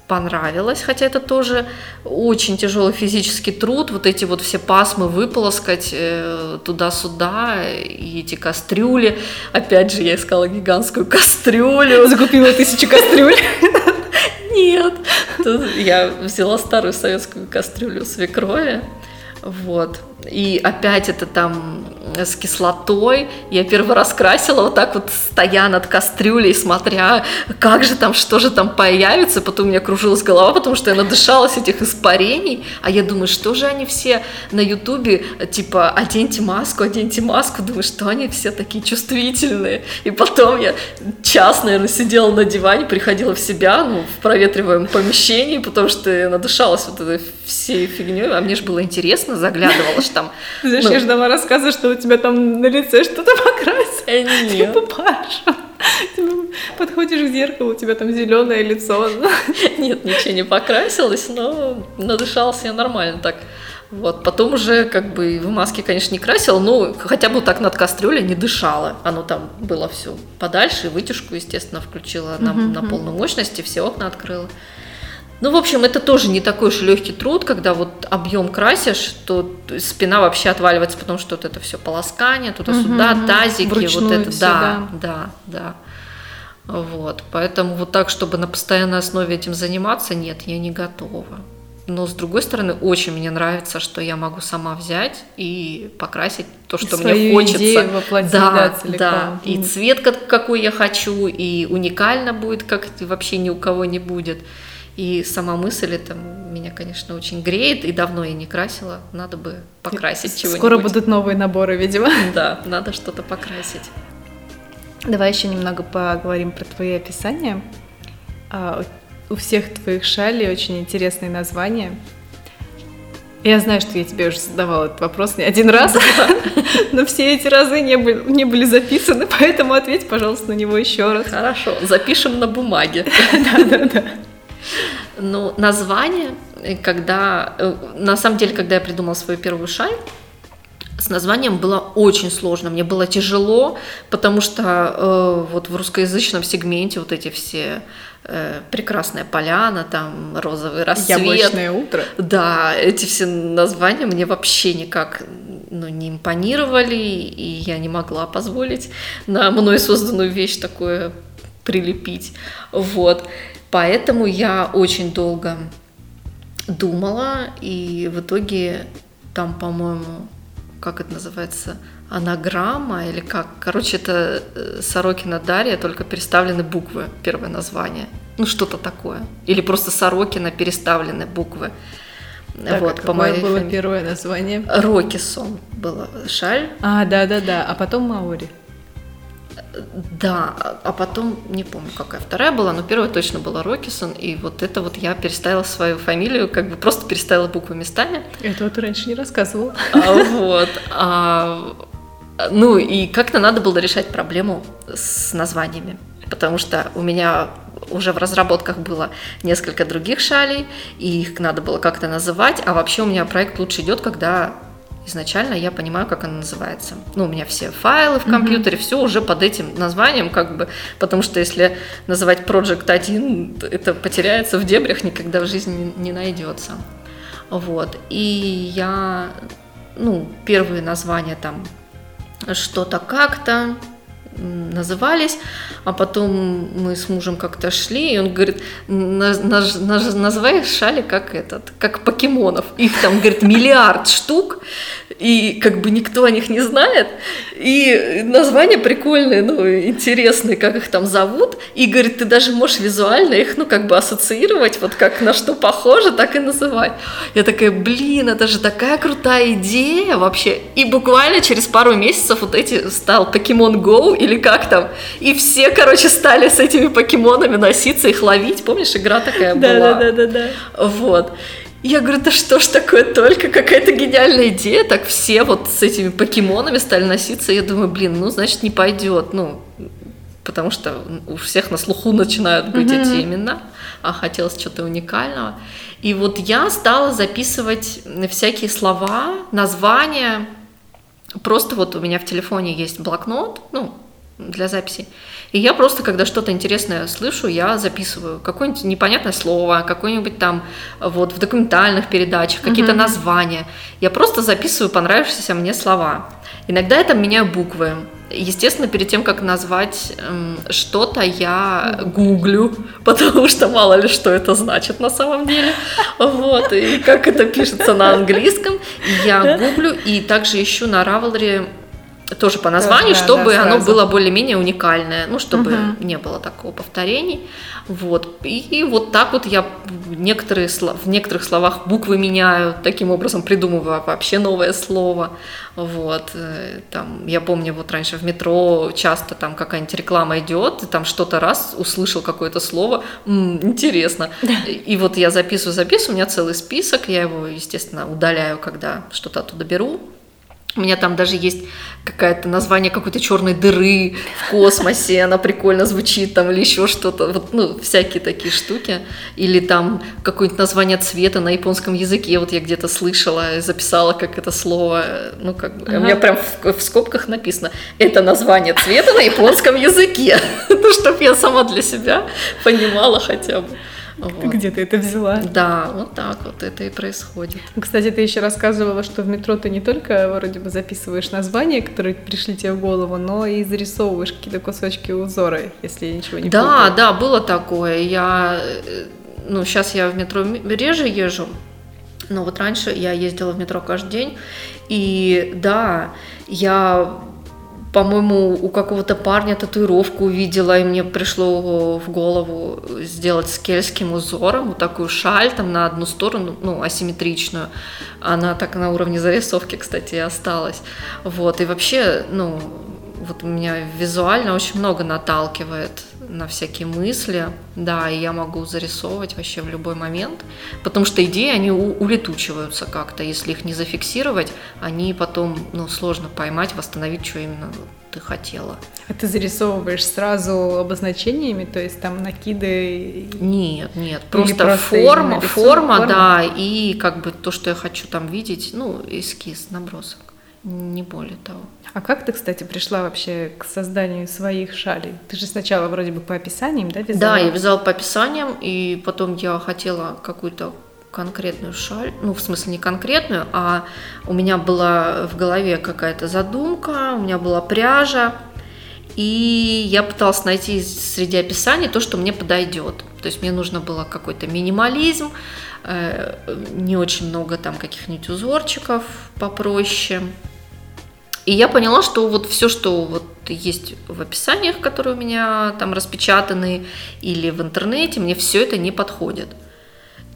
понравилось, хотя это тоже очень тяжелый физический труд, вот эти вот все пасмы выполоскать э, туда-сюда, и эти кастрюли. Опять же, я искала гигантскую кастрюлю. Закупила тысячу кастрюль. Нет. я взяла старую советскую кастрюлю свекрови. Вот. И опять это там с кислотой. Я первый раз красила вот так вот, стоя над кастрюлей, смотря, как же там, что же там появится. Потом у меня кружилась голова, потому что я надышалась этих испарений. А я думаю, что же они все на ютубе, типа, оденьте маску, оденьте маску. Думаю, что они все такие чувствительные. И потом я час, наверное, сидела на диване, приходила в себя, ну, в проветриваемом помещении, потому что я надышалась вот этой всей фигней. А мне же было интересно, заглядывала, что там... Знаешь, ну, я ждала рассказа, что у тебя там на лице что-то покрасилось. Э, нет. Типа Паша. Ты подходишь к зеркалу, у тебя там зеленое лицо. Нет, ничего не покрасилось, но надышался я нормально так. Вот, потом уже как бы в маске, конечно, не красила, но хотя бы так над кастрюлей не дышала. Оно там было все подальше, вытяжку, естественно, включила на, uh-huh, на полную мощность и все окна открыла. Ну, в общем, это тоже не такой уж легкий труд, когда вот объем красишь, то спина вообще отваливается, потому что вот это все полоскание, туда-сюда, угу, тазики, вот это, все, да, да, да, да. Вот, поэтому вот так, чтобы на постоянной основе этим заниматься, нет, я не готова. Но с другой стороны, очень мне нравится, что я могу сама взять и покрасить то, что и мне хочется. Идею воплотить, да, да, да. И цвет какой я хочу, и уникально будет, как вообще ни у кого не будет. И сама мысль это меня, конечно, очень греет. И давно я не красила. Надо бы покрасить чего-нибудь. Скоро будут новые наборы, видимо. Да, надо что-то покрасить. Давай еще немного поговорим про твои описания. А, у всех твоих шалей очень интересные названия. Я знаю, что я тебе уже задавала этот вопрос не один раз, но все эти разы не были, не были записаны, поэтому ответь, пожалуйста, на него еще раз. Хорошо, запишем на бумаге. Да, да, да. Ну, название, э, когда, э, на самом деле, когда я придумала свою первую шаль, с названием было очень сложно, мне было тяжело, потому что э, вот в русскоязычном сегменте вот эти все э, прекрасная поляна, там розовый рассвет, яблочное утро, да, эти все названия мне вообще никак ну, не импонировали, и я не могла позволить на мной созданную вещь такое прилепить, вот. Поэтому я очень долго думала, и в итоге там, по-моему, как это называется, анаграмма или как. Короче, это э, Сорокина Дарья, только переставлены буквы, первое название. Ну, что-то такое. Или просто Сорокина переставлены буквы. Так, вот, а по моей было фами... первое название? Рокисон было шаль. А, да-да-да. А потом Маори. Да, а потом, не помню, какая вторая была, но первая точно была Рокисон, и вот это вот я переставила свою фамилию, как бы просто переставила буквы местами. Это вот ты раньше не рассказывала. А, вот. А, Ну и как-то надо было решать проблему с названиями, потому что у меня уже в разработках было несколько других шалей, и их надо было как-то называть, а вообще у меня проект лучше идет, когда изначально я понимаю, как она называется. Ну, у меня все файлы в компьютере, mm-hmm. все уже под этим названием, как бы, потому что если называть Project 1, это потеряется в дебрях, никогда в жизни не, не найдется. Вот. И я, ну, первые названия там что-то как-то, назывались, а потом мы с мужем как-то шли, и он говорит, называй шали как этот, как покемонов. Их там, говорит, миллиард штук, и как бы никто о них не знает, и названия прикольные, ну, интересные, как их там зовут, и, говорит, ты даже можешь визуально их, ну, как бы ассоциировать, вот как на что похоже, так и называть. Я такая, блин, это же такая крутая идея вообще, и буквально через пару месяцев вот эти стал Pokemon Go или как там, и все, короче, стали с этими покемонами носиться, их ловить, помнишь, игра такая была? Да-да-да. Вот. Я говорю, да что ж такое, только какая-то гениальная идея, так все вот с этими покемонами стали носиться, я думаю, блин, ну, значит, не пойдет, ну, потому что у всех на слуху начинают быть mm-hmm. эти имена, а хотелось чего-то уникального. И вот я стала записывать всякие слова, названия, просто вот у меня в телефоне есть блокнот, ну, для записи. И я просто, когда что-то интересное слышу, я записываю какое-нибудь непонятное слово, какое-нибудь там вот в документальных передачах, какие-то mm-hmm. названия. Я просто записываю понравившиеся мне слова. Иногда я там меняю буквы. Естественно, перед тем, как назвать эм, что-то, я гуглю, потому что мало ли что это значит на самом деле. Вот, и как это пишется на английском. Я гуглю и также ищу на Ravelry тоже по названию, тоже, чтобы да, оно было более-менее уникальное, ну, чтобы угу. не было такого повторений. Вот. И, и вот так вот я некоторые, в некоторых словах буквы меняю, таким образом придумываю вообще новое слово. Вот. Э, там, я помню, вот раньше в метро часто там какая-нибудь реклама идет, и там что-то раз услышал какое-то слово, м-м, интересно. И вот я записываю, записываю, у меня целый список, я его, естественно, удаляю, когда что-то оттуда беру, у меня там даже есть какое-то название какой-то черной дыры в космосе, она прикольно звучит там или еще что-то, вот, ну, всякие такие штуки. Или там какое-нибудь название цвета на японском языке, вот я где-то слышала, записала как это слово, ну, как бы, ага. у меня прям в, в скобках написано, это название цвета на японском языке, ну, чтобы я сама для себя понимала хотя бы. Вот. Где ты это взяла? Да, вот так вот это и происходит. Кстати, ты еще рассказывала, что в метро ты не только вроде бы записываешь названия, которые пришли тебе в голову, но и зарисовываешь какие-то кусочки узора, если я ничего не Да, путаю. да, было такое. Я, э, ну, сейчас я в метро реже езжу, но вот раньше я ездила в метро каждый день, и да, я по-моему, у какого-то парня татуировку увидела, и мне пришло в голову сделать с кельтским узором вот такую шаль там на одну сторону, ну, асимметричную. Она так на уровне зарисовки, кстати, и осталась. Вот, и вообще, ну, вот меня визуально очень много наталкивает на всякие мысли, да, и я могу зарисовывать вообще в любой момент, потому что идеи, они улетучиваются как-то, если их не зафиксировать, они потом, ну, сложно поймать, восстановить, что именно ты хотела. А ты зарисовываешь сразу обозначениями, то есть там накиды? Нет, нет, просто, просто форма, форма, форма, да, и как бы то, что я хочу там видеть, ну, эскиз, набросок, не более того. А как ты, кстати, пришла вообще к созданию своих шалей? Ты же сначала вроде бы по описаниям, да, вязала? Да, я вязала по описаниям, и потом я хотела какую-то конкретную шаль, ну, в смысле не конкретную, а у меня была в голове какая-то задумка, у меня была пряжа, и я пыталась найти среди описаний то, что мне подойдет. То есть мне нужно было какой-то минимализм, э, не очень много там каких-нибудь узорчиков попроще, и я поняла, что вот все, что вот есть в описаниях, которые у меня там распечатаны, или в интернете, мне все это не подходит.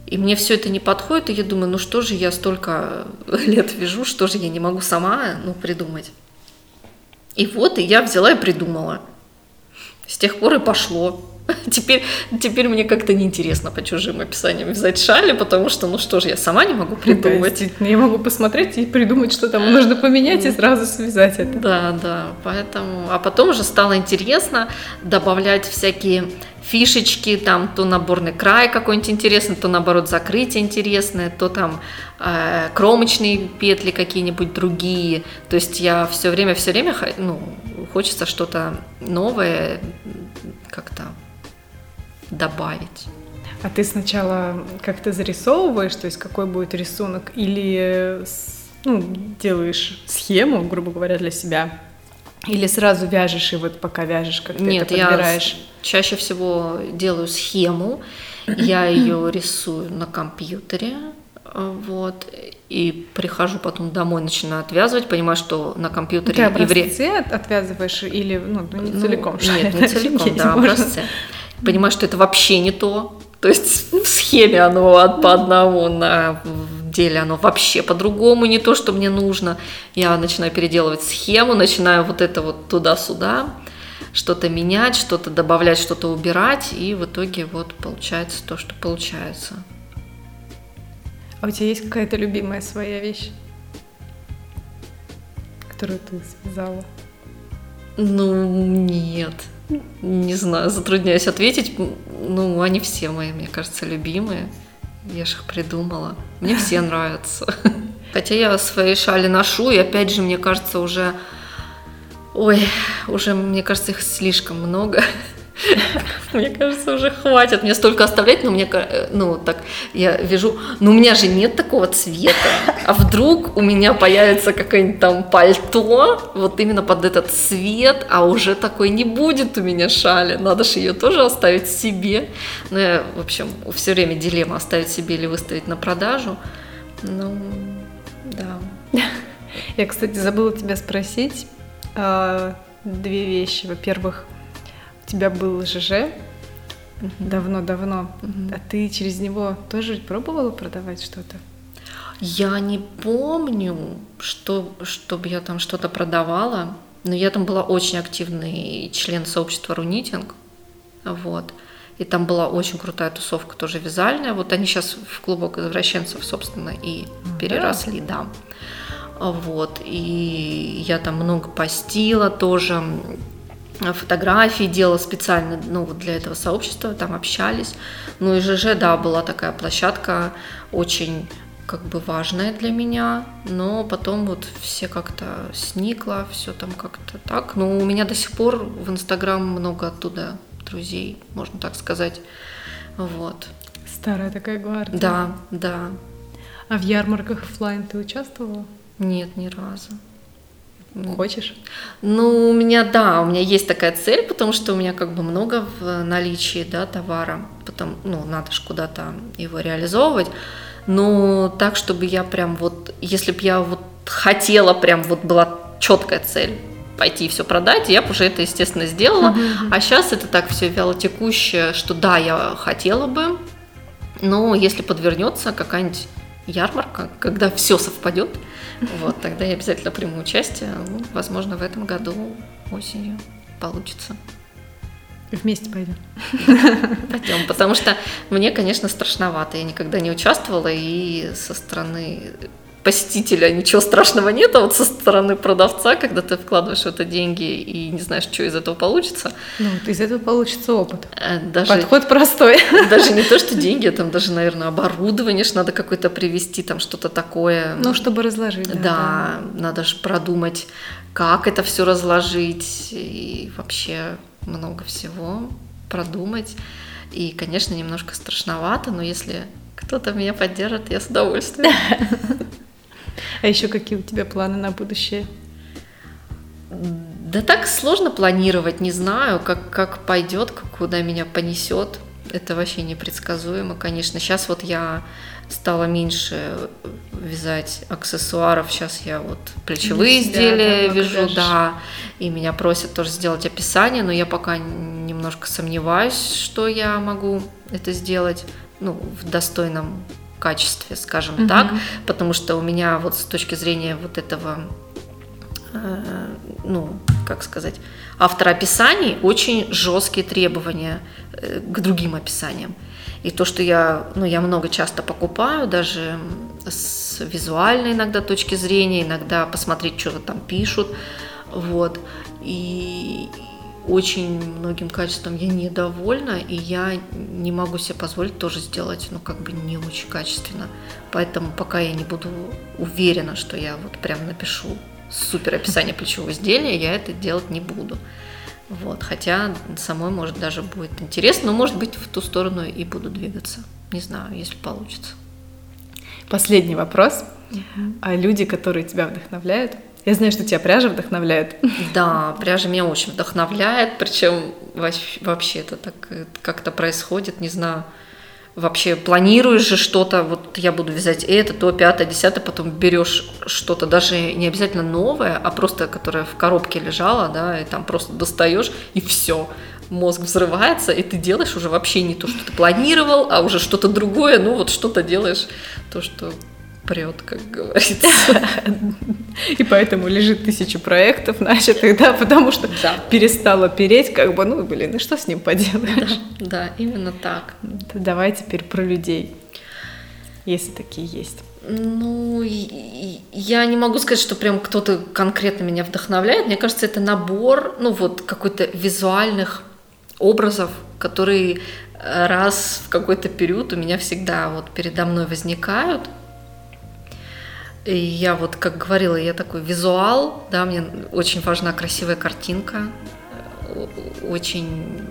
И мне все это не подходит, и я думаю, ну что же я столько лет вяжу, что же я не могу сама ну, придумать. И вот и я взяла и придумала. С тех пор и пошло. Теперь, теперь мне как-то неинтересно по чужим описаниям вязать шали, потому что, ну что же, я сама не могу придумать. Да, я могу посмотреть и придумать, что там нужно поменять, и сразу связать это. Да, да, поэтому... А потом уже стало интересно добавлять всякие фишечки, там то наборный край какой-нибудь интересный, то наоборот закрытие интересное, то там э, кромочные петли какие-нибудь другие. То есть я все время, все время, ну, хочется что-то новое как-то добавить. А ты сначала как-то зарисовываешь, то есть какой будет рисунок, или ну, делаешь схему, грубо говоря, для себя, или сразу вяжешь и вот пока вяжешь, как ты Нет, это подбираешь? я чаще всего делаю схему, я ее рисую на компьютере, вот, и прихожу потом домой, начинаю отвязывать, понимаю, что на компьютере... Ты образцы евре... отвязываешь или, ну, ну не целиком? Ну, нет, не целиком, да, образцы. Понимаю, что это вообще не то, то есть в схеме оно по одному, на деле оно вообще по-другому, не то, что мне нужно. Я начинаю переделывать схему, начинаю вот это вот туда-сюда, что-то менять, что-то добавлять, что-то убирать, и в итоге вот получается то, что получается. А у тебя есть какая-то любимая своя вещь, которую ты связала? Ну, нет. Не знаю, затрудняюсь ответить. Ну, они все мои, мне кажется, любимые. Я же их придумала. Мне все нравятся. Хотя я свои шали ношу, и опять же, мне кажется, уже... Ой, уже, мне кажется, их слишком много. Мне кажется, уже хватит мне столько оставлять, но мне, ну, так, я вижу, ну, у меня же нет такого цвета, а вдруг у меня появится какое-нибудь там пальто, вот именно под этот цвет, а уже такой не будет у меня шали, надо же ее тоже оставить себе. Ну, я, в общем, все время дилемма, оставить себе или выставить на продажу, ну, да. Я, кстати, забыла тебя спросить а, две вещи. Во-первых, тебя был ЖЖ давно-давно, а ты через него тоже пробовала продавать что-то? Я не помню, что, чтобы я там что-то продавала, но я там была очень активный член сообщества Рунитинг, вот. И там была очень крутая тусовка тоже вязальная. Вот они сейчас в клубок извращенцев, собственно, и переросли, да. да. Вот. И я там много постила тоже фотографии делала специально ну, вот для этого сообщества, там общались. Ну и ЖЖ, да, была такая площадка очень как бы важная для меня, но потом вот все как-то сникло, все там как-то так. Но у меня до сих пор в Инстаграм много оттуда друзей, можно так сказать. Вот. Старая такая гвардия. Да, да. А в ярмарках офлайн ты участвовала? Нет, ни разу. Хочешь? Ну, у меня, да, у меня есть такая цель, потому что у меня как бы много в наличии, да, товара, потом, ну, надо же куда-то его реализовывать, но так, чтобы я прям вот, если бы я вот хотела, прям вот была четкая цель пойти и все продать, я бы уже это, естественно, сделала, а сейчас это так все вяло текущее, что да, я хотела бы, но если подвернется какая-нибудь ярмарка, когда все совпадет, вот, тогда я обязательно приму участие. Возможно, в этом году осенью получится. Вместе пойдем. Пойдем, потому что мне, конечно, страшновато. Я никогда не участвовала, и со стороны посетителя ничего страшного нет, а вот со стороны продавца, когда ты вкладываешь в это деньги и не знаешь, что из этого получится. Ну, из этого получится опыт. Э, даже, Подход простой. Даже не то, что деньги, а там даже, наверное, оборудование ж надо какое-то привести, там что-то такое. Ну, чтобы разложить. Да, да, да. надо же продумать, как это все разложить и вообще много всего продумать. И, конечно, немножко страшновато, но если кто-то меня поддержит, я с удовольствием. А еще какие у тебя планы на будущее? Да так сложно планировать, не знаю, как, как пойдет, куда меня понесет. Это вообще непредсказуемо, конечно. Сейчас вот я стала меньше вязать аксессуаров. Сейчас я вот плечевые себя, изделия да, вяжу, да. И меня просят тоже сделать описание, но я пока немножко сомневаюсь, что я могу это сделать ну, в достойном качестве, скажем угу. так, потому что у меня вот с точки зрения вот этого, э, ну, как сказать, автора описаний очень жесткие требования э, к другим описаниям. И то, что я, ну, я много часто покупаю, даже с визуальной иногда точки зрения, иногда посмотреть, что там пишут, вот. И очень многим качеством я недовольна, и я не могу себе позволить тоже сделать, ну, как бы не очень качественно. Поэтому пока я не буду уверена, что я вот прям напишу супер описание плечевого изделия, я это делать не буду. Вот, хотя самой, может, даже будет интересно, но, может быть, в ту сторону и буду двигаться. Не знаю, если получится. Последний вопрос. Uh-huh. А люди, которые тебя вдохновляют, я знаю, что тебя пряжа вдохновляет. Да, пряжа меня очень вдохновляет, причем вообще это так как-то происходит, не знаю. Вообще планируешь же что-то, вот я буду вязать это, то, пятое, десятое, потом берешь что-то даже не обязательно новое, а просто которое в коробке лежало, да, и там просто достаешь, и все мозг взрывается, и ты делаешь уже вообще не то, что ты планировал, а уже что-то другое, ну вот что-то делаешь, то, что прет, как говорится. И поэтому лежит тысяча проектов начатых, да, потому что да. перестала переть, как бы, ну, блин, ну что с ним поделаешь? Да, да именно так. Давай теперь про людей, если такие есть. Ну, я не могу сказать, что прям кто-то конкретно меня вдохновляет. Мне кажется, это набор, ну, вот какой-то визуальных образов, которые раз в какой-то период у меня всегда вот передо мной возникают. И я вот, как говорила, я такой визуал, да, мне очень важна красивая картинка, очень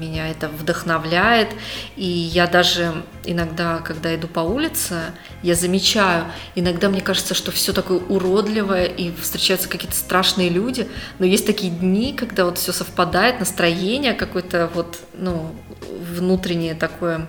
меня это вдохновляет. И я даже иногда, когда иду по улице, я замечаю, иногда мне кажется, что все такое уродливое, и встречаются какие-то страшные люди, но есть такие дни, когда вот все совпадает, настроение какое-то вот, ну, внутреннее такое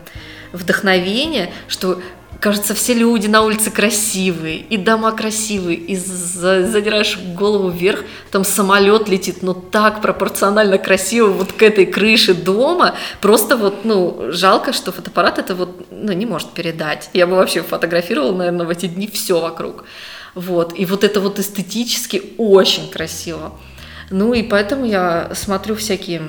вдохновение, что кажется, все люди на улице красивые, и дома красивые, и задираешь голову вверх, там самолет летит, но так пропорционально красиво вот к этой крыше дома, просто вот, ну, жалко, что фотоаппарат это вот, ну, не может передать. Я бы вообще фотографировала, наверное, в эти дни все вокруг. Вот, и вот это вот эстетически очень красиво. Ну и поэтому я смотрю всякие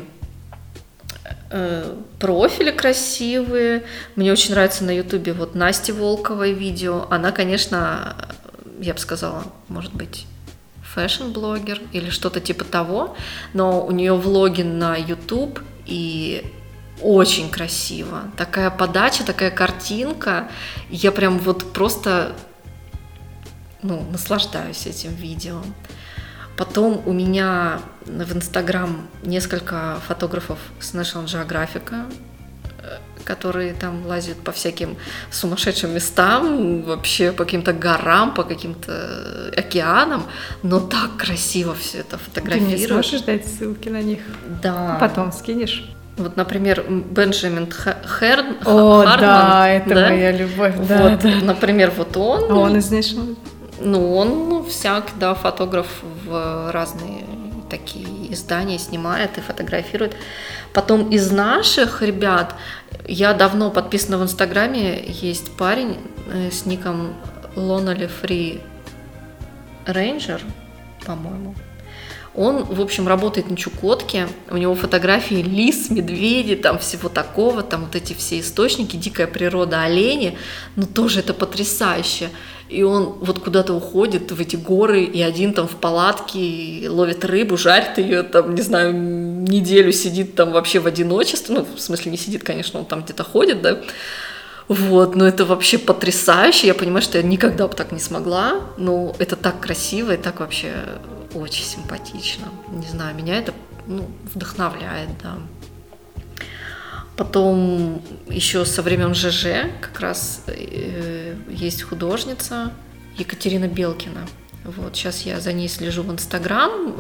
профили красивые. Мне очень нравится на Ютубе вот Насти Волковой видео. Она, конечно, я бы сказала, может быть, fashion-блогер или что-то типа того, но у нее влоги на YouTube и очень красиво. Такая подача, такая картинка. Я прям вот просто ну, наслаждаюсь этим видео. Потом у меня в Инстаграм несколько фотографов с National Geographic, э, которые там лазят по всяким сумасшедшим местам, вообще по каким-то горам, по каким-то океанам, но так красиво все это фотографируют. Ты не сможешь дать ссылки на них? Да. Потом скинешь? Вот, например, Бенджамин Херн, О, Хардман, да, это да? моя любовь. Да, вот, да. Например, вот он. А он из National ну, он всяк, да, фотограф в разные такие издания снимает и фотографирует. Потом из наших ребят, я давно подписана в Инстаграме, есть парень э, с ником Lonely Free Ranger, по-моему. Он, в общем, работает на Чукотке, у него фотографии лис, медведи, там всего такого, там вот эти все источники, дикая природа, олени, ну тоже это потрясающе. И он вот куда-то уходит в эти горы, и один там в палатке ловит рыбу, жарит ее, там, не знаю, неделю сидит там вообще в одиночестве, ну, в смысле не сидит, конечно, он там где-то ходит, да, вот, но это вообще потрясающе, я понимаю, что я никогда бы так не смогла, но это так красиво и так вообще очень симпатично, не знаю, меня это, ну, вдохновляет, да. Потом еще со времен ЖЖ как раз э, есть художница Екатерина Белкина. Вот, сейчас я за ней слежу в Инстаграм.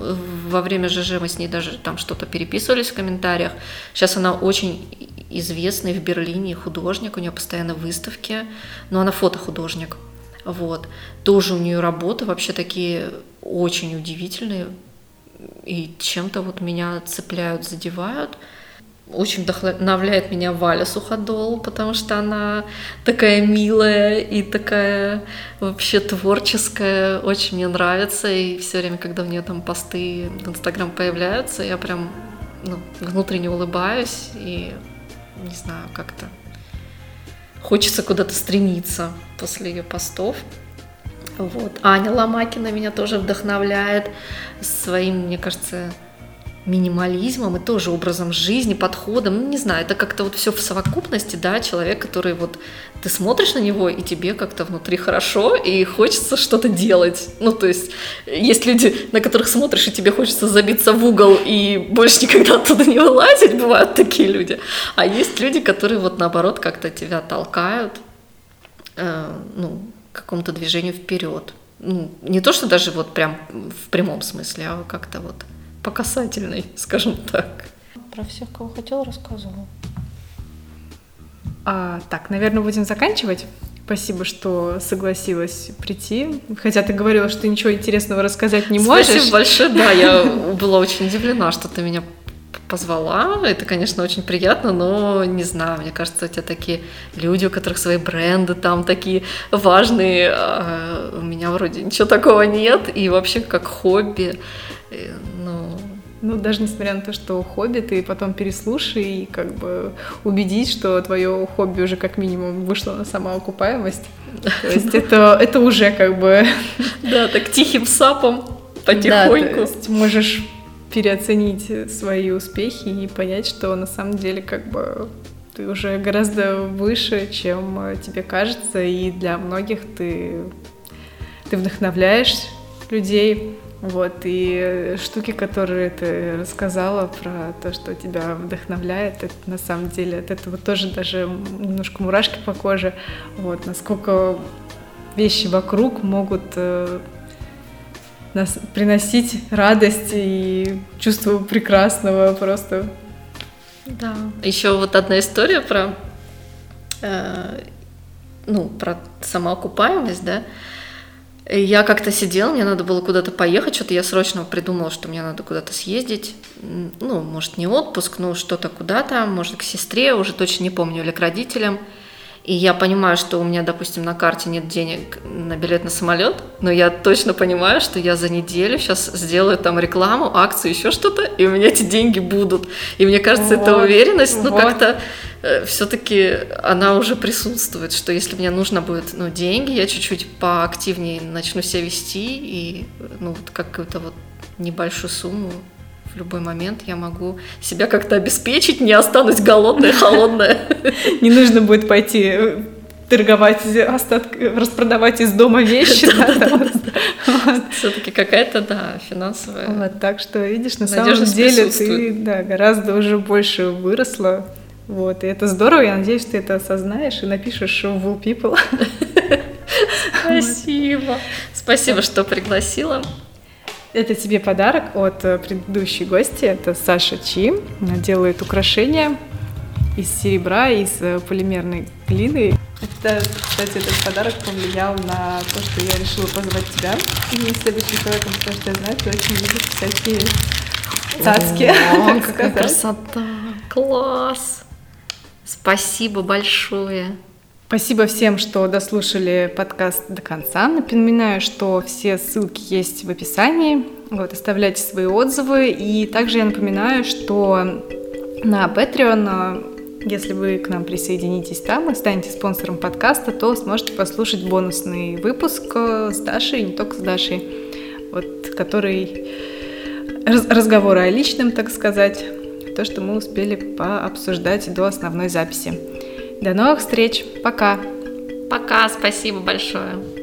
Во время ЖЖ мы с ней даже там что-то переписывались в комментариях. Сейчас она очень известный в Берлине художник, у нее постоянно выставки, но она фотохудожник. Вот. Тоже у нее работы вообще такие очень удивительные и чем-то вот меня цепляют, задевают. очень вдохновляет меня Валя Суходол, потому что она такая милая и такая вообще творческая, очень мне нравится. И все время, когда у нее там посты в Инстаграм появляются, я прям ну, внутренне улыбаюсь и не знаю, как-то хочется куда-то стремиться после ее постов. Вот. Аня Ломакина меня тоже вдохновляет своим, мне кажется, минимализмом и тоже образом жизни, подходом, ну, не знаю, это как-то вот все в совокупности, да, человек, который вот, ты смотришь на него, и тебе как-то внутри хорошо, и хочется что-то делать. Ну, то есть, есть люди, на которых смотришь, и тебе хочется забиться в угол и больше никогда оттуда не вылазить, бывают такие люди. А есть люди, которые вот наоборот как-то тебя толкают, э, ну, к какому-то движению вперед. Ну, не то, что даже вот прям в прямом смысле, а как-то вот по касательной, скажем так. Про всех, кого хотела, рассказывала. А, так, наверное, будем заканчивать. Спасибо, что согласилась прийти. Хотя ты говорила, что ты ничего интересного рассказать не можешь. Спасибо большое, да, я была очень удивлена, что ты меня позвала. Это, конечно, очень приятно, но не знаю, мне кажется, у тебя такие люди, у которых свои бренды там такие важные. А у меня вроде ничего такого нет. И вообще как хобби, э, ну, ну, даже несмотря на то, что хобби, ты потом переслушай и как бы убедись, что твое хобби уже как минимум вышло на самоокупаемость. То есть это, это уже как бы... Да, так тихим сапом, потихоньку. Да, можешь переоценить свои успехи и понять, что на самом деле как бы ты уже гораздо выше, чем тебе кажется, и для многих ты, ты вдохновляешь людей. Вот, и штуки, которые ты рассказала про то, что тебя вдохновляет, это на самом деле от этого тоже даже немножко мурашки по коже. Вот, насколько вещи вокруг могут э, нас приносить радость и чувство прекрасного просто. Да. Еще вот одна история про, э, ну, про самоокупаемость, да. Я как-то сидела, мне надо было куда-то поехать, что-то я срочно придумала, что мне надо куда-то съездить. Ну, может, не отпуск, но что-то куда-то, может, к сестре, уже точно не помню, или к родителям и я понимаю, что у меня, допустим, на карте нет денег на билет на самолет, но я точно понимаю, что я за неделю сейчас сделаю там рекламу, акцию, еще что-то, и у меня эти деньги будут. И мне кажется, вот, эта уверенность, ну, вот. как-то э, все-таки она уже присутствует, что если мне нужно будет, ну, деньги, я чуть-чуть поактивнее начну себя вести и, ну, вот какую-то вот небольшую сумму в любой момент я могу себя как-то обеспечить, не останусь голодная, холодная. Не нужно будет пойти э, торговать остатки, распродавать из дома вещи. Все-таки какая-то, да, финансовая. Вот, так что, видишь, на самом деле ты да, гораздо уже больше выросла. Вот, и это здорово, я надеюсь, ты это осознаешь и напишешь в Wool People. Спасибо. Спасибо, что пригласила. Это тебе подарок от э, предыдущей гости. Это Саша Чи. Она делает украшения из серебра, из э, полимерной глины. Это, кстати, этот подарок повлиял на то, что я решила позвать тебя и следующим человеком, потому что я знаю, ты очень любишь всякие цацки. О, какая красота! Класс! Спасибо большое! Спасибо всем, что дослушали подкаст до конца. Напоминаю, что все ссылки есть в описании. Вот, оставляйте свои отзывы. И также я напоминаю, что на Patreon, если вы к нам присоединитесь там и станете спонсором подкаста, то сможете послушать бонусный выпуск с Дашей, не только с Дашей, вот, который разговоры о личном, так сказать, то, что мы успели пообсуждать до основной записи. До новых встреч. Пока. Пока. Спасибо большое.